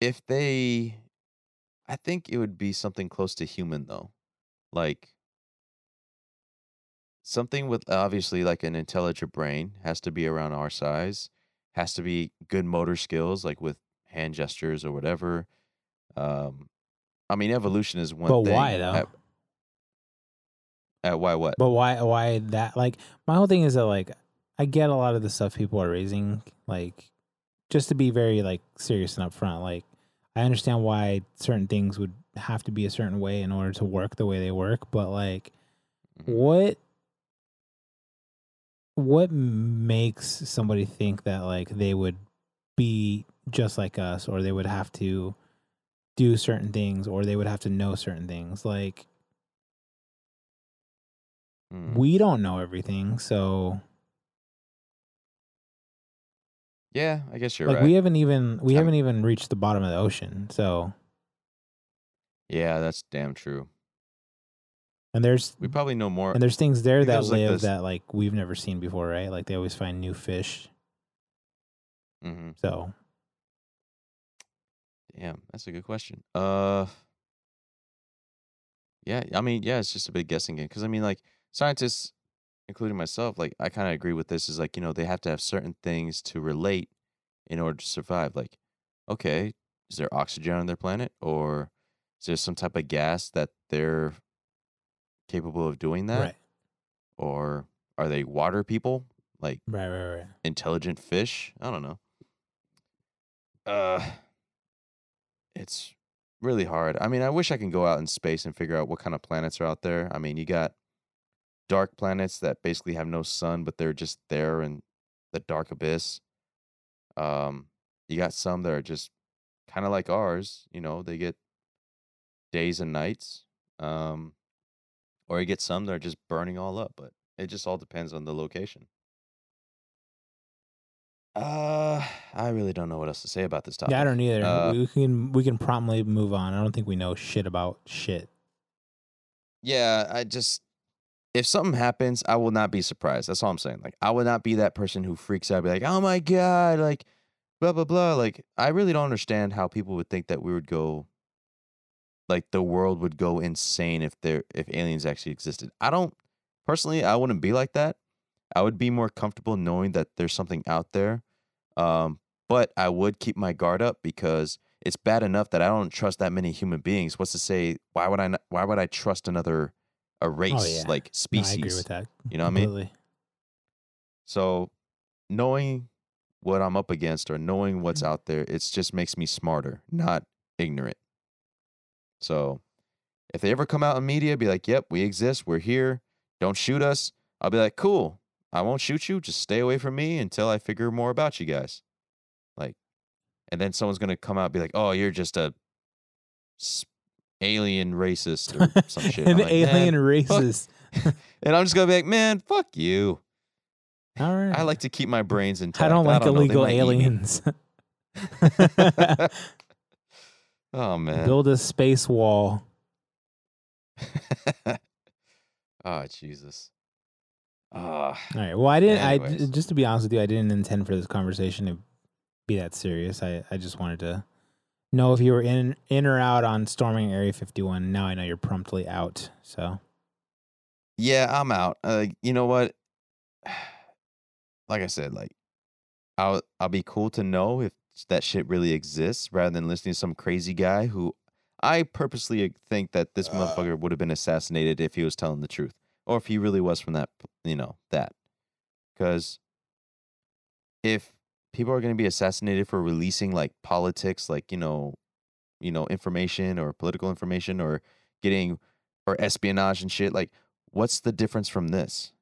if they, I think it would be something close to human though, like something with obviously like an intelligent brain has to be around our size, has to be good motor skills, like with hand gestures or whatever. Um, I mean, evolution is one but thing. why though? At, why what? But why why that like my whole thing is that like I get a lot of the stuff people are raising, like just to be very like serious and upfront, like I understand why certain things would have to be a certain way in order to work the way they work, but like Mhm. what what makes somebody think that like they would be just like us or they would have to do certain things or they would have to know certain things like Mm. we don't know everything so yeah, I guess you're like right. we haven't even we I'm- haven't even reached the bottom of the ocean so yeah, that's damn true. and there's We probably know more. and there's things there that there's, like, live that like we've never seen before right like they always find new fish Mm-hmm. so Damn, that's a good question. Uh, yeah, I mean, yeah, it's just a big guessing game because I mean, like scientists, including myself, like I kind of agree with this. Is like you know they have to have certain things to relate in order to survive. Like, okay, is there oxygen on their planet, or is there some type of gas that they're capable of doing that, right or are they water people, like right right right intelligent fish. I don't know. Uh it's really hard. I mean, I wish I can go out in space and figure out what kind of planets are out there. I mean, you got dark planets that basically have no sun, but they're just there in the dark abyss. Um, you got some that are just kind of like ours, you know, they get days and nights. Um, or you get some that are just burning all up, but it just all depends on the location. Uh, I really don't know what else to say about this topic. yeah i don't either Uh, we can we can promptly move on i don't think we know shit about shit Yeah, I just if something happens, I will not be surprised. That's all I'm saying. Like I would not be that person who freaks out, be like, "Oh my god!" Like blah blah blah. Like I really don't understand how people would think that we would go, like the world would go insane if there if aliens actually existed. I don't personally. I wouldn't be like that. I would be more comfortable knowing that there's something out there. Um, but I would keep my guard up because it's bad enough that I don't trust that many human beings. What's to say? Why would I? Not, why would I trust another a race Oh, yeah. like No, species? i agree with that You know what I mean? So knowing what I'm up against or knowing what's Mm-hmm. out there, it just makes me smarter, not ignorant. So if they ever come out in media, be like, "Yep, we exist. We're here. Don't shoot us." I'll be like, "Cool. I won't shoot you. Just stay away from me until I figure more about you guys." Like, and then someone's gonna come out and be like, "Oh, you're just a alien racist or <laughs> some shit." An like, alien racist. <laughs> and I'm just gonna be like, "Man, fuck you." All right. I like to keep my brains intact. I don't like know, they illegal aliens. <laughs> Oh man. Build a space wall. oh Jesus. Ah, All right. Well, I didn't. I just to be honest with you, I didn't intend for this conversation to be that serious. I I just wanted to know if you were in in or out on storming Area 51. Now I know you're promptly out. So Yeah, I'm out. Uh, you know what? <sighs> Like I said, like I'll I'll be cool to know if that shit really exists rather than listening to some crazy guy who I purposely think that this motherfucker would have been assassinated if he was telling the truth or if he really was from that, you know, that. Cuz if people are going to be assassinated for releasing like politics like, you know, you know, information or political information or getting or espionage and shit, like what's the difference from this?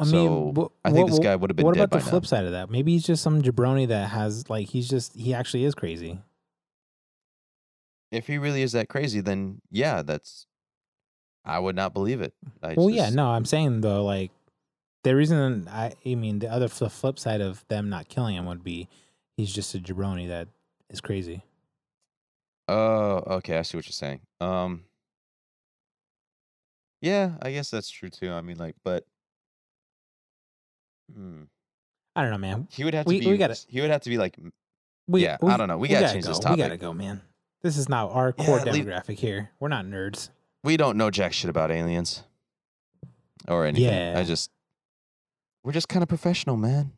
I So, mean, wh- I think this guy would have been What about the flip now. side of that? Maybe he's just some jabroni that has like he's just he actually is crazy. If he really is that crazy, then yeah, that's I would not believe it. I well, yeah, no, I'm saying though, like the reason I, I mean, the other the flip side of them not killing him would be he's just a jabroni that is crazy. Oh, okay, I see what you're saying. Um Yeah, I guess that's true too. I mean like but hmm, I don't know, man. he would have to We- be we gotta- he would have to be like We, Yeah, I don't know. We gotta change go. this We gotta go, man. This is not our core Yeah, leave- demographic here. We're not nerds. we don't know jack shit about aliens or anything. Yeah. I just we're just kind of professional, man.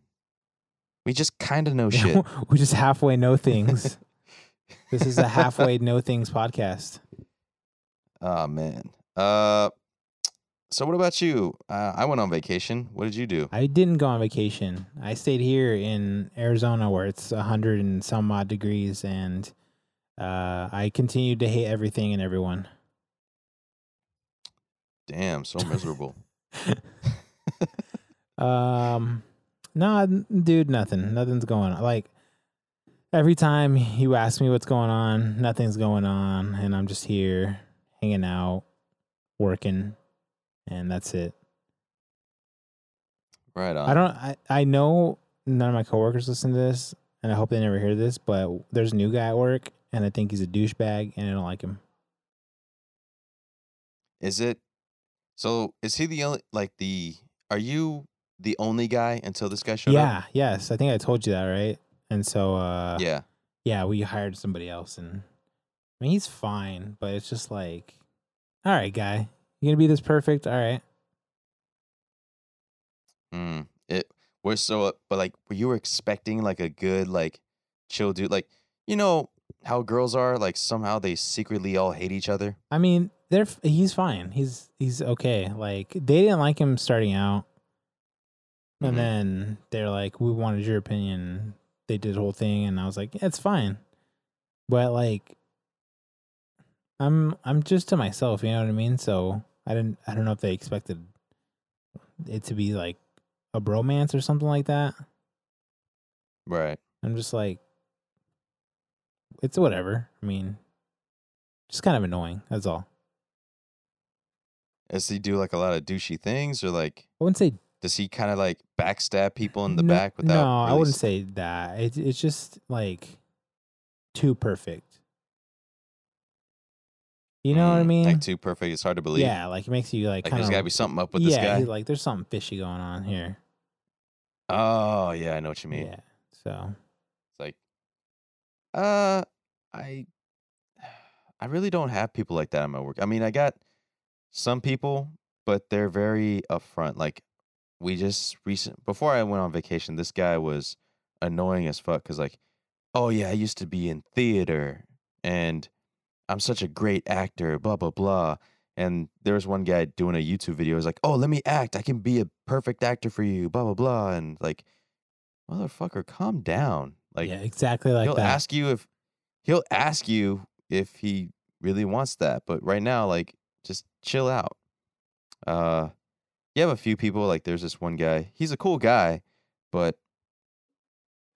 We just kind of know <laughs> shit. we just halfway know things. <laughs> this is a halfway know things podcast. Oh man. Uh so what about you? Uh, I went on vacation. What did you do? I didn't go on vacation. I stayed here in Arizona where it's a hundred and some odd degrees, and uh, I continued to hate everything and everyone. Damn, so miserable. <laughs> Um, no, n- dude, nothing. Nothing's going on. Like every time you ask me what's going on, nothing's going on, and I'm just here hanging out, working, and that's it. right on. I don't. I I know none of my coworkers listen to this, and I hope they never hear this. But there's a new guy at work, and I think he's a douchebag, and I don't like him. Is it so is he the only like the are you the only guy until this guy showed yeah. up? Yeah, yes. I think I told you that, right? And so, uh, Yeah. yeah, we hired somebody else, and I mean he's fine, but it's just like, all right, guy, you gonna be this perfect? All right. Mm. It we're so but like you were expecting like a good like chill dude like you know how girls are like somehow they secretly all hate each other? I mean, they're he's fine. He's he's okay. Like they didn't like him starting out, and Mhm. then they're like, "We wanted your opinion." They did the whole thing, and I was like, yeah, "It's fine," but like, I'm I'm just to myself. You know what I mean? So I didn't. I don't know if they expected it to be like a bromance or something like that. Right. I'm just like, it's whatever. I mean, just kind of annoying. That's all. Does he do like a lot of douchey things or like I wouldn't say does he kind of like backstab people in the no, back without No, I wouldn't say that. It, it's just like too perfect. You know what I Mm, mean? Like too perfect. It's hard to believe. yeah, like it makes you like Like kind there's got to be something up with yeah, this guy. like there's something fishy going on here. oh yeah, I know what you mean. Yeah. So It's like, uh, I, I really don't have people like that in my work. I mean, I got some people, but they're very upfront. Like, we just recent before I went on vacation, this guy was annoying as fuck. Cause like, oh yeah, I used to be in theater, and I'm such a great actor. Blah blah blah. And there was one guy doing a YouTube video. He's like, "Oh, let me act. I can be a perfect actor for you." Blah blah blah. And like, motherfucker, calm down. Like, yeah, exactly like he'll that. ask you if he'll ask you if he really wants that but right now like just chill out uh you have a few people like there's this one guy he's a cool guy but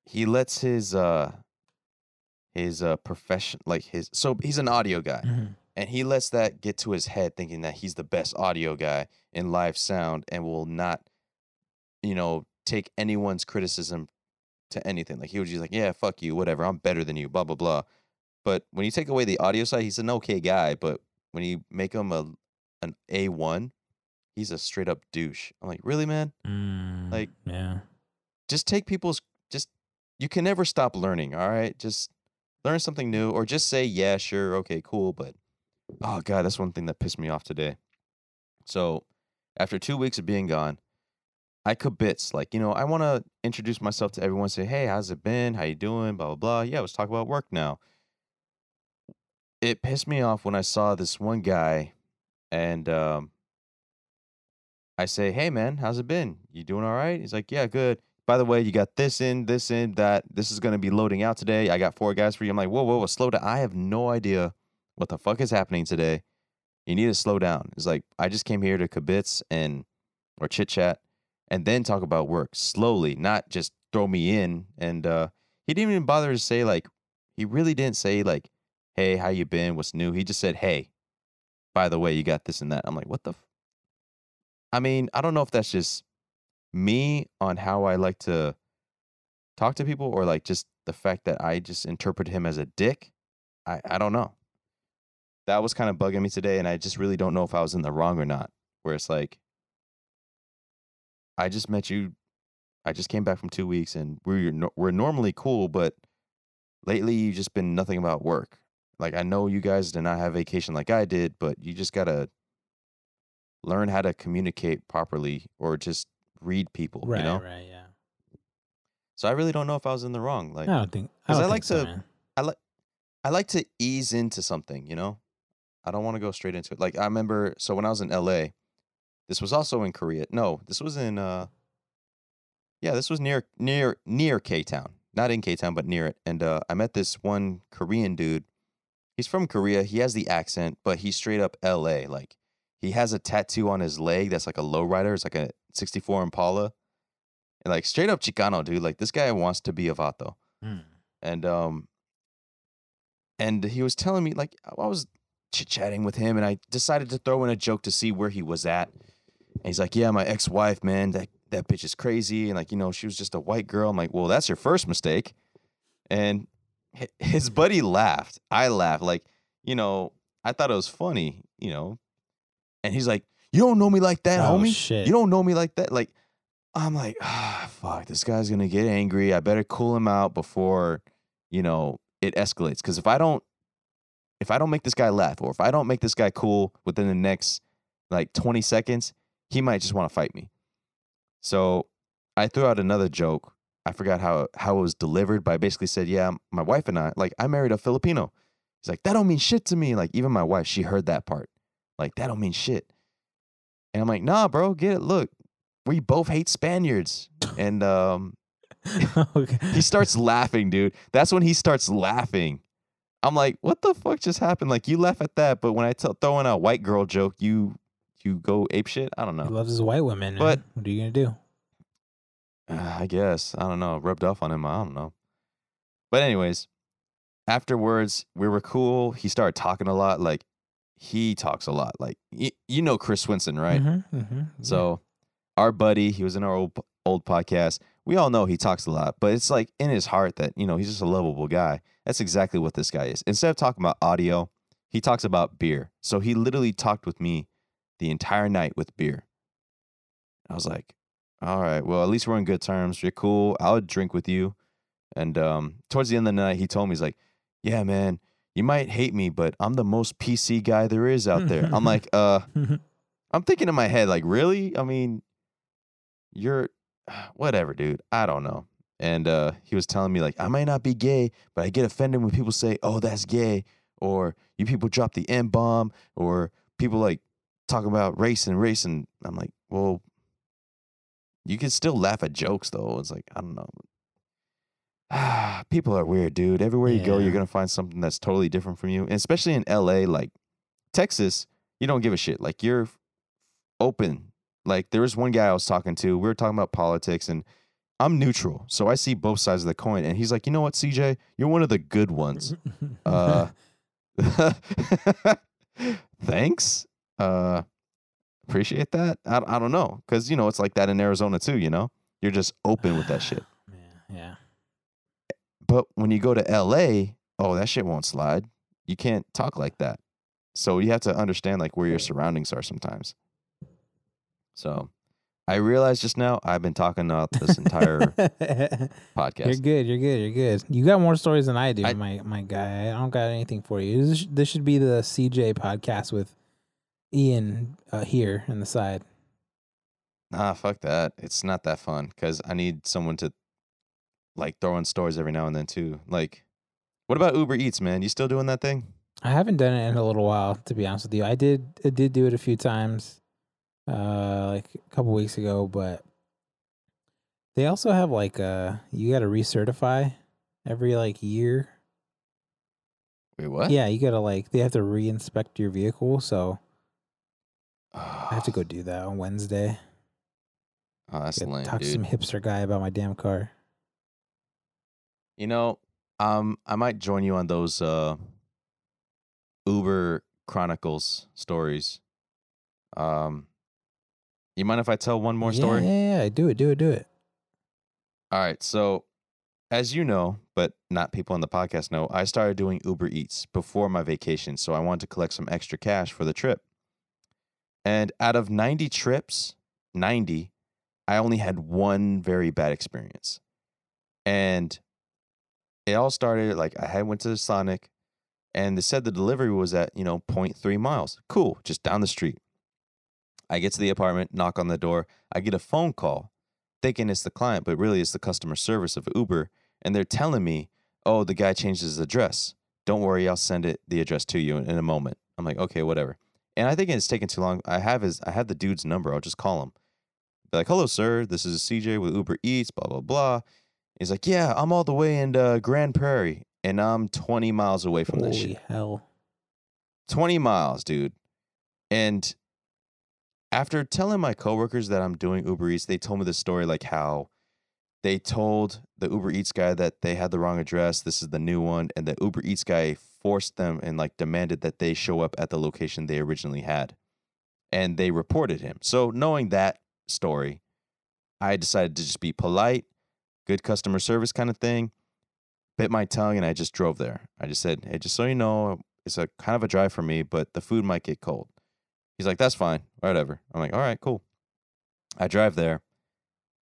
he lets his uh his uh profession like his so he's an audio guy Mhm. and he lets that get to his head thinking that he's the best audio guy in live sound and will not you know take anyone's criticism to anything like he was just like yeah fuck you whatever i'm better than you blah blah blah but when you take away the audio side he's an okay guy but when you make him a an a1 he's a straight up douche i'm like really man Mm, like- yeah. just take people's just you can never stop learning. All right, just learn something new, or just say yeah, sure, okay, cool. But oh god, that's one thing that pissed me off today. So after two weeks of being gone, I bits like you know I want to introduce myself to everyone. Say hey, how's it been? How you doing? Blah blah blah. Yeah, let's talk about work now. It pissed me off when I saw this one guy, and um, I say, hey man, how's it been? You doing all right? He's like, yeah, good. By the way, you got this in, this in, that. This is gonna be loading out today. I got four guys for you. I'm like, whoa, whoa, whoa, slow down. I have no idea what the fuck is happening today. You need to slow down. It's like I just came here to kibitz and or chit chat and then talk about work slowly, not just throw me in. And uh, he didn't even bother to say like he really didn't say like, "Hey, how you been? What's new?" He just said, "Hey, by the way, you got this and that." I'm like, "What the?" I mean, I don't know if that's just me on how I like to talk to people, or like just the fact that I just interpret him as a dick. I I don't know. That was kind of bugging me today, and I just really don't know if I was in the wrong or not. Where it's like, I just met you. I just came back from two weeks, and we're we're normally cool, but lately you've just been nothing about work. Like I know you guys did not have vacation like I did, but you just gotta learn how to communicate properly, or just read people. Right, you know. right, yeah. So I really don't know if I was in the wrong. Like I don't think. 'cause I, I like so, to- man. I like I like to ease into something, you know? I don't want to go straight into it. Like I remember so when I was in LA, this was also in Korea. No, this was in uh Yeah, this was near near near K-Town. Not in K-Town, but near it. And uh I met this one Korean dude. He's from Korea. He has the accent, but he's straight up LA. Like he has a tattoo on his leg that's like a lowrider. It's like a 64 Impala. And like straight up Chicano, dude. Like this guy wants to be a vato Hmm. and um and he was telling me like I was chit chatting with him and I decided to throw in a joke to see where he was at. And he's like, Yeah, my ex wife, man, that that bitch is crazy. And like, you know, she was just a white girl. I'm like, Well, that's your first mistake. And his buddy laughed. I laughed. Like, you know, I thought it was funny, you know. And he's like, You don't know me like that, Oh, homie. shit. You don't know me like that. Like, I'm like, ah, fuck, this guy's gonna get angry. I better cool him out before, you know, it escalates. Because if I don't, if I don't make this guy laugh, or if I don't make this guy cool within the next like 20 seconds, he might just want to fight me. So I threw out another joke. I forgot how how it was delivered, but I basically said, yeah, my wife and I, like, I married a Filipino. He's like, that don't mean shit to me. Like, even my wife, she heard that part. Like, that don't mean shit. And I'm like, nah, bro, get it. Look, we both hate Spaniards. And um, <laughs> okay. <laughs> he starts laughing, dude. That's when he starts laughing. I'm like, what the fuck just happened? Like, you laugh at that, but when I tell throw in a white girl joke, you you go ape shit. I don't He know. loves his white women. But- what are you gonna do? Uh, I guess I don't know. Rubbed off on him. I don't know. But anyways, afterwards we were cool. He started talking a lot. Like he talks a lot. Like y- you know Chris Swinson, right? Mhm, mhm, yeah. So our buddy, he was in our old old podcast. We all know he talks a lot, but it's like in his heart that, you know, he's just a lovable guy. That's exactly what this guy is. Instead of talking about audio, he talks about beer. So he literally talked with me the entire night with beer. I was like, all right, well, at least we're on good terms. You're cool. I'll drink with you. And um, towards the end of the night, he told me, he's like, yeah, man, you might hate me, but I'm the most PC guy there is out there. I'm <laughs> like, uh, <laughs> I'm thinking in my head, like, really? I mean, you're whatever, dude. I don't know. And uh, he was telling me, like, I might not be gay, but I get offended when people say, oh, that's gay, or you people drop the N bomb, or people like talk about race and race. And I'm like, well, you can still laugh at jokes, though. It's like, I don't know. <sighs> people are weird, dude. Everywhere you go, Yeah. you're going to find something that's totally different from you. And especially in LA, like Texas, you don't give a shit. Like, you're open. Like there was one guy I was talking to. We were talking about politics, and I'm neutral, so I see both sides of the coin. And he's like, "You know what, CJ? You're one of the good ones." Uh, <laughs> <laughs> thanks. Uh, appreciate that. I I don't know, cause you know it's like that in Arizona too. You know, you're just open with that shit. <sighs> yeah, yeah. But when you go to LA, oh, that shit won't slide. You can't talk like that. So you have to understand like where your surroundings are sometimes. So I realized just now I've been talking about this entire <laughs> podcast. You're good. You're good. You're good. You got more stories than I do, I- my my guy. I don't got anything for you. This, this should be the CJ podcast with Ian uh, here in the side. Nah, fuck that. It's not that fun because I need someone to like throw in stories every now and then too. Like, what about Uber Eats, man? You still doing that thing? I haven't done it in a little while, to be honest with you. I did I did do it a few times, uh, like a couple weeks ago, but they also have like uh you got to recertify every like year. Wait, what? Yeah, you got to like they have to reinspect your vehicle, so I have to go <sighs> do that on Wednesday. Oh, that's Gotta lame, talk to some hipster guy about my damn car. You know, um, I might join you on those uh Uber Chronicles stories. Um, you mind if I tell one more yeah, story? Yeah, yeah, do it, do it, do it. All right. So, as you know, but not people on the podcast know, I started doing Uber Eats before my vacation. So, I wanted to collect some extra cash for the trip. And out of 90 trips, 90, I only had one very bad experience. And it all started like I had went to Sonic and they said the delivery was at, you know, 0.3 miles. Cool, just down the street. I get to the apartment, knock on the door. I get a phone call thinking it's the client, but really it's the customer service of Uber. And they're telling me, oh, the guy changed his address. Don't worry, I'll send it the address to you in, in a moment. I'm like, okay, whatever. And I think it's taking too long. I have his I have the dude's number. I'll just call him. Be like, hello, sir. This is CJ with Uber Eats, blah, blah, blah. He's like, yeah, I'm all the way in uh, Grand Prairie, and I'm 20 miles away from this Holy shit. hell. 20 miles, dude. And after telling my coworkers that I'm doing Uber Eats, they told me the story like how they told the Uber Eats guy that they had the wrong address. This is the new one. And the Uber Eats guy forced them and like demanded that they show up at the location they originally had. And they reported him. So knowing that story, I decided to just be polite, good customer service kind of thing. Bit my tongue and I just drove there. I just said, hey, just so you know, it's a kind of a drive for me, but the food might get cold. He's like, that's fine, whatever. I'm like, all right, cool. I drive there,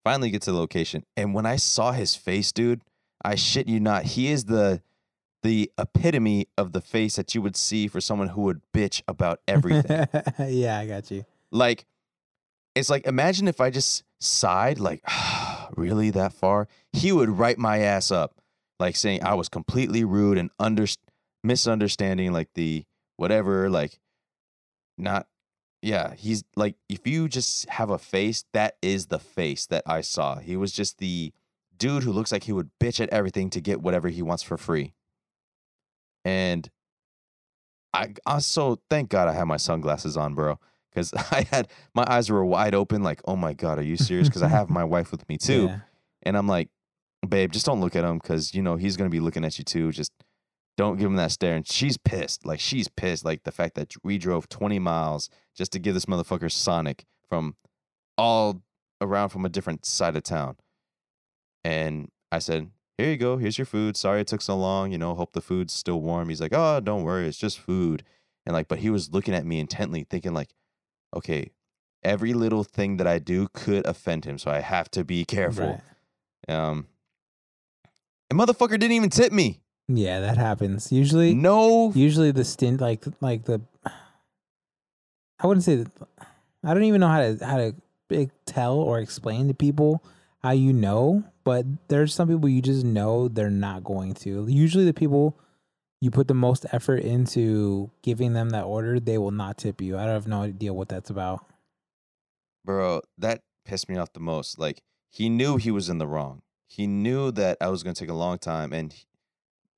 finally get to the location, and when I saw his face, dude, I shit you not, he is the the epitome of the face that you would see for someone who would bitch about everything. <laughs> yeah, I got you. like, it's like imagine if I just sighed, like, <sighs> ah, really that far? He would write my ass up, like saying I was completely rude and under misunderstanding, like the whatever, like not yeah, he's like if you just have a face, that is the face that I saw. He was just the dude who looks like he would bitch at everything to get whatever he wants for free. And I I so thank God I had my sunglasses on, bro. Cause <laughs> I had my eyes were wide open, like, oh my God, are you serious? Cause I have my wife with me <laughs> too. Yeah. And I'm like, babe, just don't look at him because you know he's gonna be looking at you too. Just don't give him that stare. And she's pissed. Like she's pissed. Like the fact that we drove 20 miles just to give this motherfucker Sonic from all around from a different side of town. And I said, Here you go. Here's your food. Sorry it took so long. You know, hope the food's still warm. He's like, Oh, don't worry. It's just food. And like, but he was looking at me intently, thinking like, okay, every little thing that I do could offend him. So I have to be careful. Right. Um, and motherfucker didn't even tip me. Yeah, that happens. Usually, No, usually the stint, like like the, <sighs> I wouldn't say that. I don't even know how to how to big tell or explain to people how you know, but there's some people you just know they're not going to. Usually, the people you put the most effort into giving them that order, they will not tip you. I have no idea what that's about. bro, that pissed me off the most. Like he knew he was in the wrong. He knew that I was gonna take a long time, and he,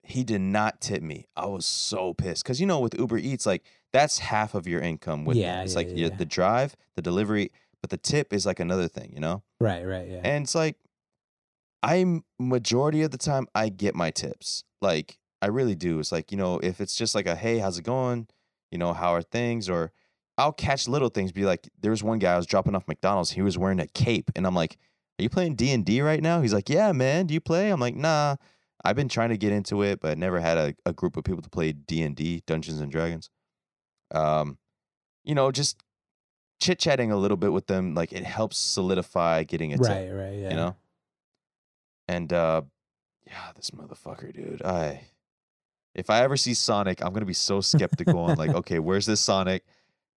he did not tip me. I was so pissed because you know with Uber Eats, like that's half of your income. With. Yeah, it's yeah, like yeah, yeah. the drive, the delivery, but the tip is like another thing, you know. Right, right, yeah. And it's like, I'm majority of the time I get my tips. Like I really do. It's like you know if it's just like a hey, how's it going? You know how are things? Or I'll catch little things. Be like, there was one guy I was dropping off McDonald's. He was wearing a cape, and I'm like, are you playing D and D right now? He's like, yeah, man. Do you play? I'm like, nah. I've been trying to get into it, but never had a, a group of people to play D and D, Dungeons and Dragons. Um, you know, just chit chatting a little bit with them, like it helps solidify getting a right, right, yeah. You know. And uh, yeah, this motherfucker, dude. I if I ever see Sonic, I'm gonna be so skeptical on like, <laughs> okay, where's this Sonic?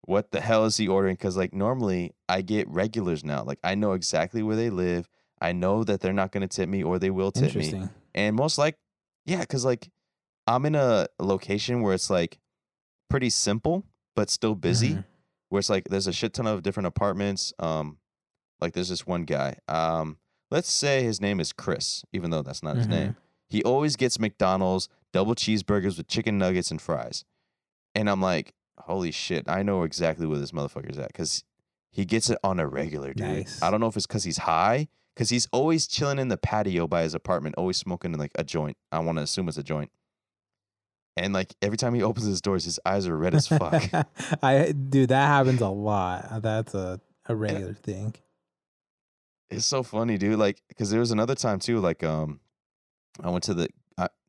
What the hell is he ordering? Because like normally I get regulars now. Like I know exactly where they live. I know that they're not gonna tip me or they will tip me. And most like, yeah, because like I'm in a location where it's like pretty simple but still busy. Mhm. Where it's like there's a shit ton of different apartments. Um, like there's this one guy. Um, let's say his name is Chris, even though that's not his Mhm. name. He always gets McDonald's double cheeseburgers with chicken nuggets and fries, and I'm like, holy shit, I know exactly where this motherfucker's at because he gets it on a regular, dude. Nice. I don't know if it's because he's high, because he's always chilling in the patio by his apartment, always smoking like a joint. I want to assume it's a joint. And like every time he opens his doors, his eyes are red as fuck. <laughs> I dude, that happens a lot. That's a a regular thing. it's so funny, dude. Like, because there was another time too. Like, um, I went to the.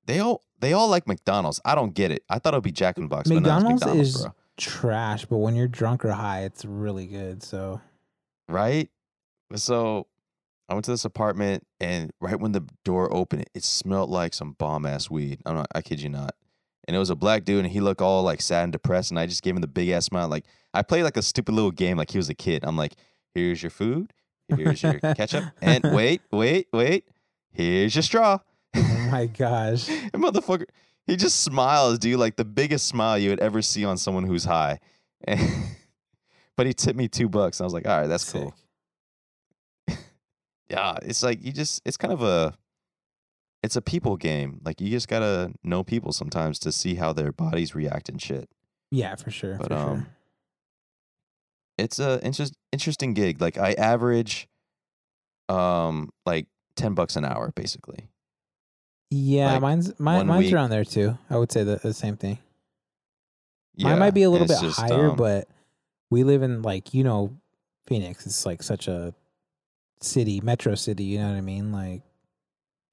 They all they all like McDonald's. I don't get it. I thought it would be Jack in the Box. but no, it's McDonald's McDonald's, is- bro. Trash, but when you're drunk or high, it's really good. So right? So I went to this apartment, and right when the door opened, it smelled like some bomb ass weed. I'm not. I kid you not. And it was a black dude, and he looked all like sad and depressed. And I just gave him the big ass smile. Like I played like a stupid little game, like he was a kid. I'm like, here's your food, here's your <laughs> ketchup, and wait, wait, wait, here's your straw. My gosh. And <laughs> motherfucker, he just smiles, dude, like the biggest smile you would ever see on someone who's high. And, <laughs> but he tipped me two bucks. And I was like, all right, that's cool. <laughs> Yeah, it's like you just, it's kind of a, it's a people game. Like you just gotta know people sometimes to see how their bodies react and shit. Yeah, for sure. But, for um, sure. It's a interest, interesting gig. Like I average, um, like ten bucks an hour, basically. Yeah, like, mine's mine, mine's week- around there too. I would say the, the same thing. Yeah, Mine might be a little bit just, higher, um, but we live in like you know, Phoenix. It's like such a city, metro city. You know what I mean? Like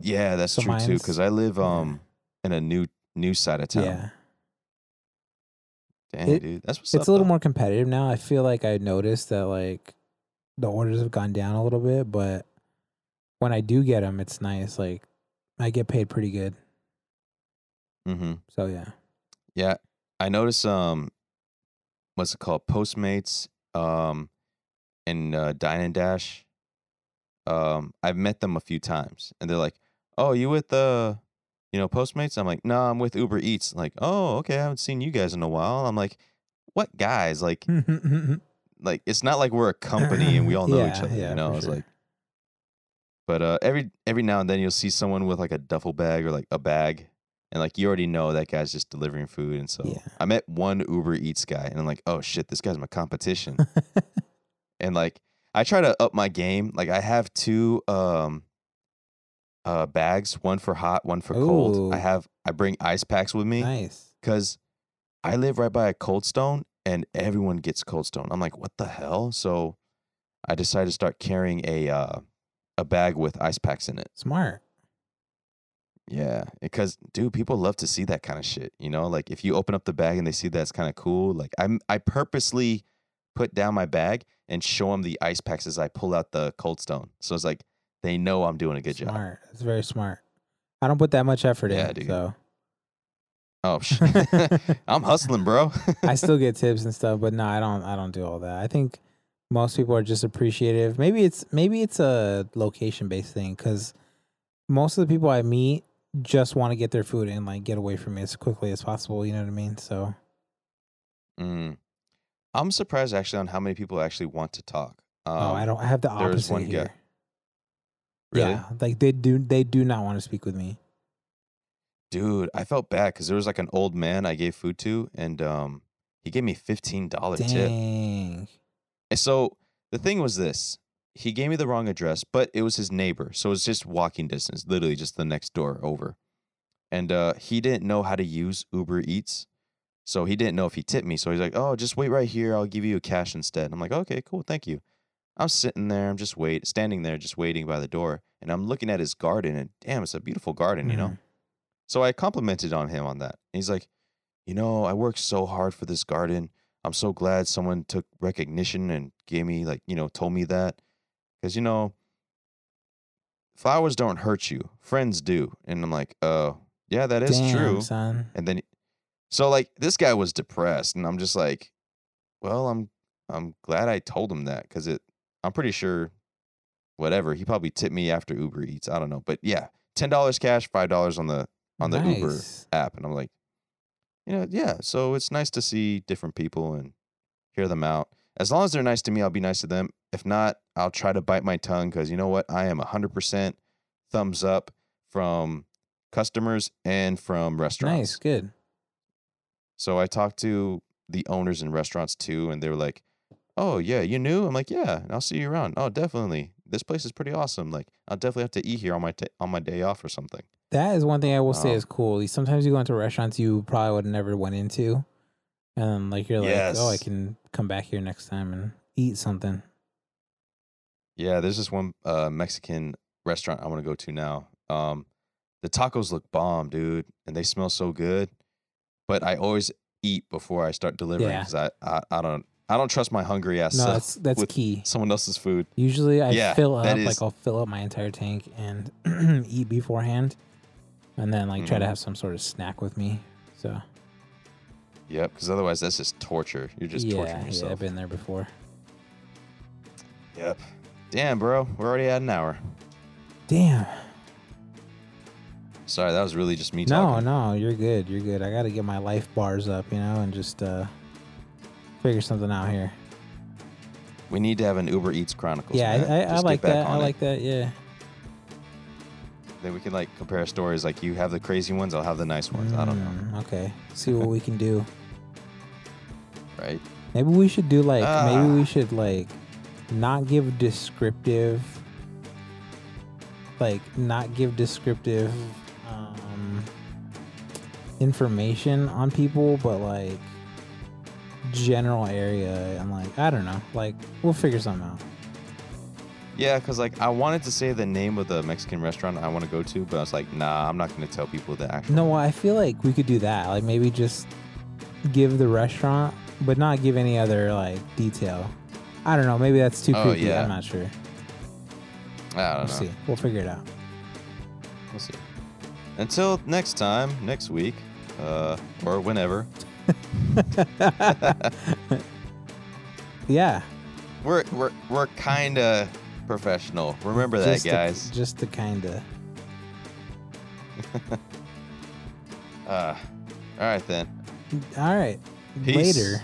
yeah, that's so true too. Because I live um in a new new side of town. yeah, Dang, It- dude, that's what's it's up, a little though. more competitive now. I feel like I noticed that like the orders have gone down a little bit, but when I do get them, it's nice. Like I get paid pretty good. Mm-hmm. So yeah. Yeah, I notice. Um, what's it called? Postmates. Um, and uh, Dine and Dash. Um, I've met them a few times, and they're like, "Oh, you with the, you know, Postmates?" I'm like, "No, I'm with Uber Eats." Like, "Oh, okay, I haven't seen you guys in a while." I'm like, "What guys? Like, <laughs> like it's not like we're a company and we all know each other. yeah, you know, it's sure. like." But uh, every every now and then you'll see someone with like a duffel bag or like a bag, and like you already know that guy's just delivering food. And so Yeah. I met one Uber Eats guy, and I'm like, oh shit, this guy's my competition. <laughs> and like I try to up my game. Like I have two um uh bags, one for hot, one for cold. I have I bring ice packs with me nice. because I live right by a Cold Stone, and everyone gets Cold Stone. I'm like, what the hell? So I decided to start carrying a uh, a bag with ice packs in it. Smart. Yeah, because dude, people love to see that kind of shit. You know, like if you open up the bag and they see that's kind of cool. Like I'm, I purposely put down my bag and show them the ice packs as I pull out the Cold Stone. So it's like they know I'm doing a good job. smart. It's very smart. I don't put that much effort Yeah, in. dude. So Oh <laughs> shit, <laughs> I'm hustling, bro. <laughs> I still get tips and stuff, but no, I don't. I don't do all that. I think most people are just appreciative. Maybe it's maybe it's a location based thing because most of the people I meet just want to get their food and like get away from me as quickly as possible. You know what I mean? So Mm. I'm surprised actually on how many people actually want to talk. Um, oh, I don't. I have the opposite one guy- here. Really? Yeah, like they do. They do not want to speak with me. Dude, I felt bad because there was like an old man I gave food to, and um, he gave me fifteen dollar tip. And so the thing was this: he gave me the wrong address, but it was his neighbor, so it was just walking distance, literally just the next door over. And uh, he didn't know how to use Uber Eats, so he didn't know if he tipped me. So he's like, "Oh, just wait right here. I'll give you a cash instead." I'm like, "Okay, cool, thank you." I'm sitting there, I'm just wait, standing there, just waiting by the door, and I'm looking at his garden, and damn, it's a beautiful garden, you know. Mhm. So I complimented on him on that. And he's like, you know, I worked so hard for this garden. I'm so glad someone took recognition and gave me like, you know, told me that. Cause you know, flowers don't hurt you. Friends do. And I'm like, oh, yeah, that is Damn, true. son. And then so like this guy was depressed and I'm just like, well, I'm I'm glad I told him that cuz it I'm pretty sure whatever, he probably tipped me after Uber Eats. I don't know. But yeah, $10 cash, $5 on the on the Uber app and I'm like, you know, yeah, so it's nice to see different people and hear them out. As long as they're nice to me, I'll be nice to them. If not, I'll try to bite my tongue cuz you know what? I am 100% thumbs up from customers and from restaurants. Nice, good. So I talked to the owners in restaurants too, and they were like, "Oh yeah, you knew?" I'm like, "Yeah, and I'll see you around." Oh, definitely. This place is pretty awesome. Like, I'll definitely have to eat here on my ta on my day off or something. That is one thing I will say Um, is cool. Sometimes you go into restaurants you probably would have never went into, and like you're like, oh, I can come back here next time and eat something. Yeah, there's this one uh, Mexican restaurant I want to go to now. Um, the tacos look bomb, dude, and they smell so good. But I always eat before I start delivering Yeah. because I, I I don't I don't trust my hungry ass No, that's <laughs> that's key. someone else's food. Usually I Yeah, fill up that like I'll fill up my entire tank and <clears throat> eat beforehand, and then like try to Mhm. have some sort of snack with me. So Yep, because otherwise that's just torture. You're just yeah, torturing yeah, yourself. I've been there before. Yep. Damn, bro, we're already at an hour. Damn. Sorry, that was really just me No, talking. no, no, you're good. You're good. I got to get my life bars up, you know, and just uh figure something out here. We need to have an Uber Eats Chronicles. yeah, man. I, I, I like that. I it. like that. Yeah. Then we can like compare stories. Like you have the crazy ones, I'll have the nice ones. I don't know, Mm, Okay. See what we can do. right? Maybe we should do like maybe Ah. we should like not give descriptive like not give descriptive um information on people but like general area and like I don't know like we'll figure something out. Yeah, because like I wanted to say the name of the Mexican restaurant I want to go to, but I was like, nah, I'm not going to tell people the actual. No, I feel like we could do that. Like maybe just give the restaurant but not give any other like detail. I don't know, maybe that's too Oh, creepy. yeah. I'm not sure. I don't We'll know. see. We'll figure it out. We'll see. Until next time, next week, uh, or whenever. <laughs> yeah. We're we're we're kind of professional. Remember that, just the- guys. just the kinda. <laughs> Uh, all right then. All right. Peace. Later.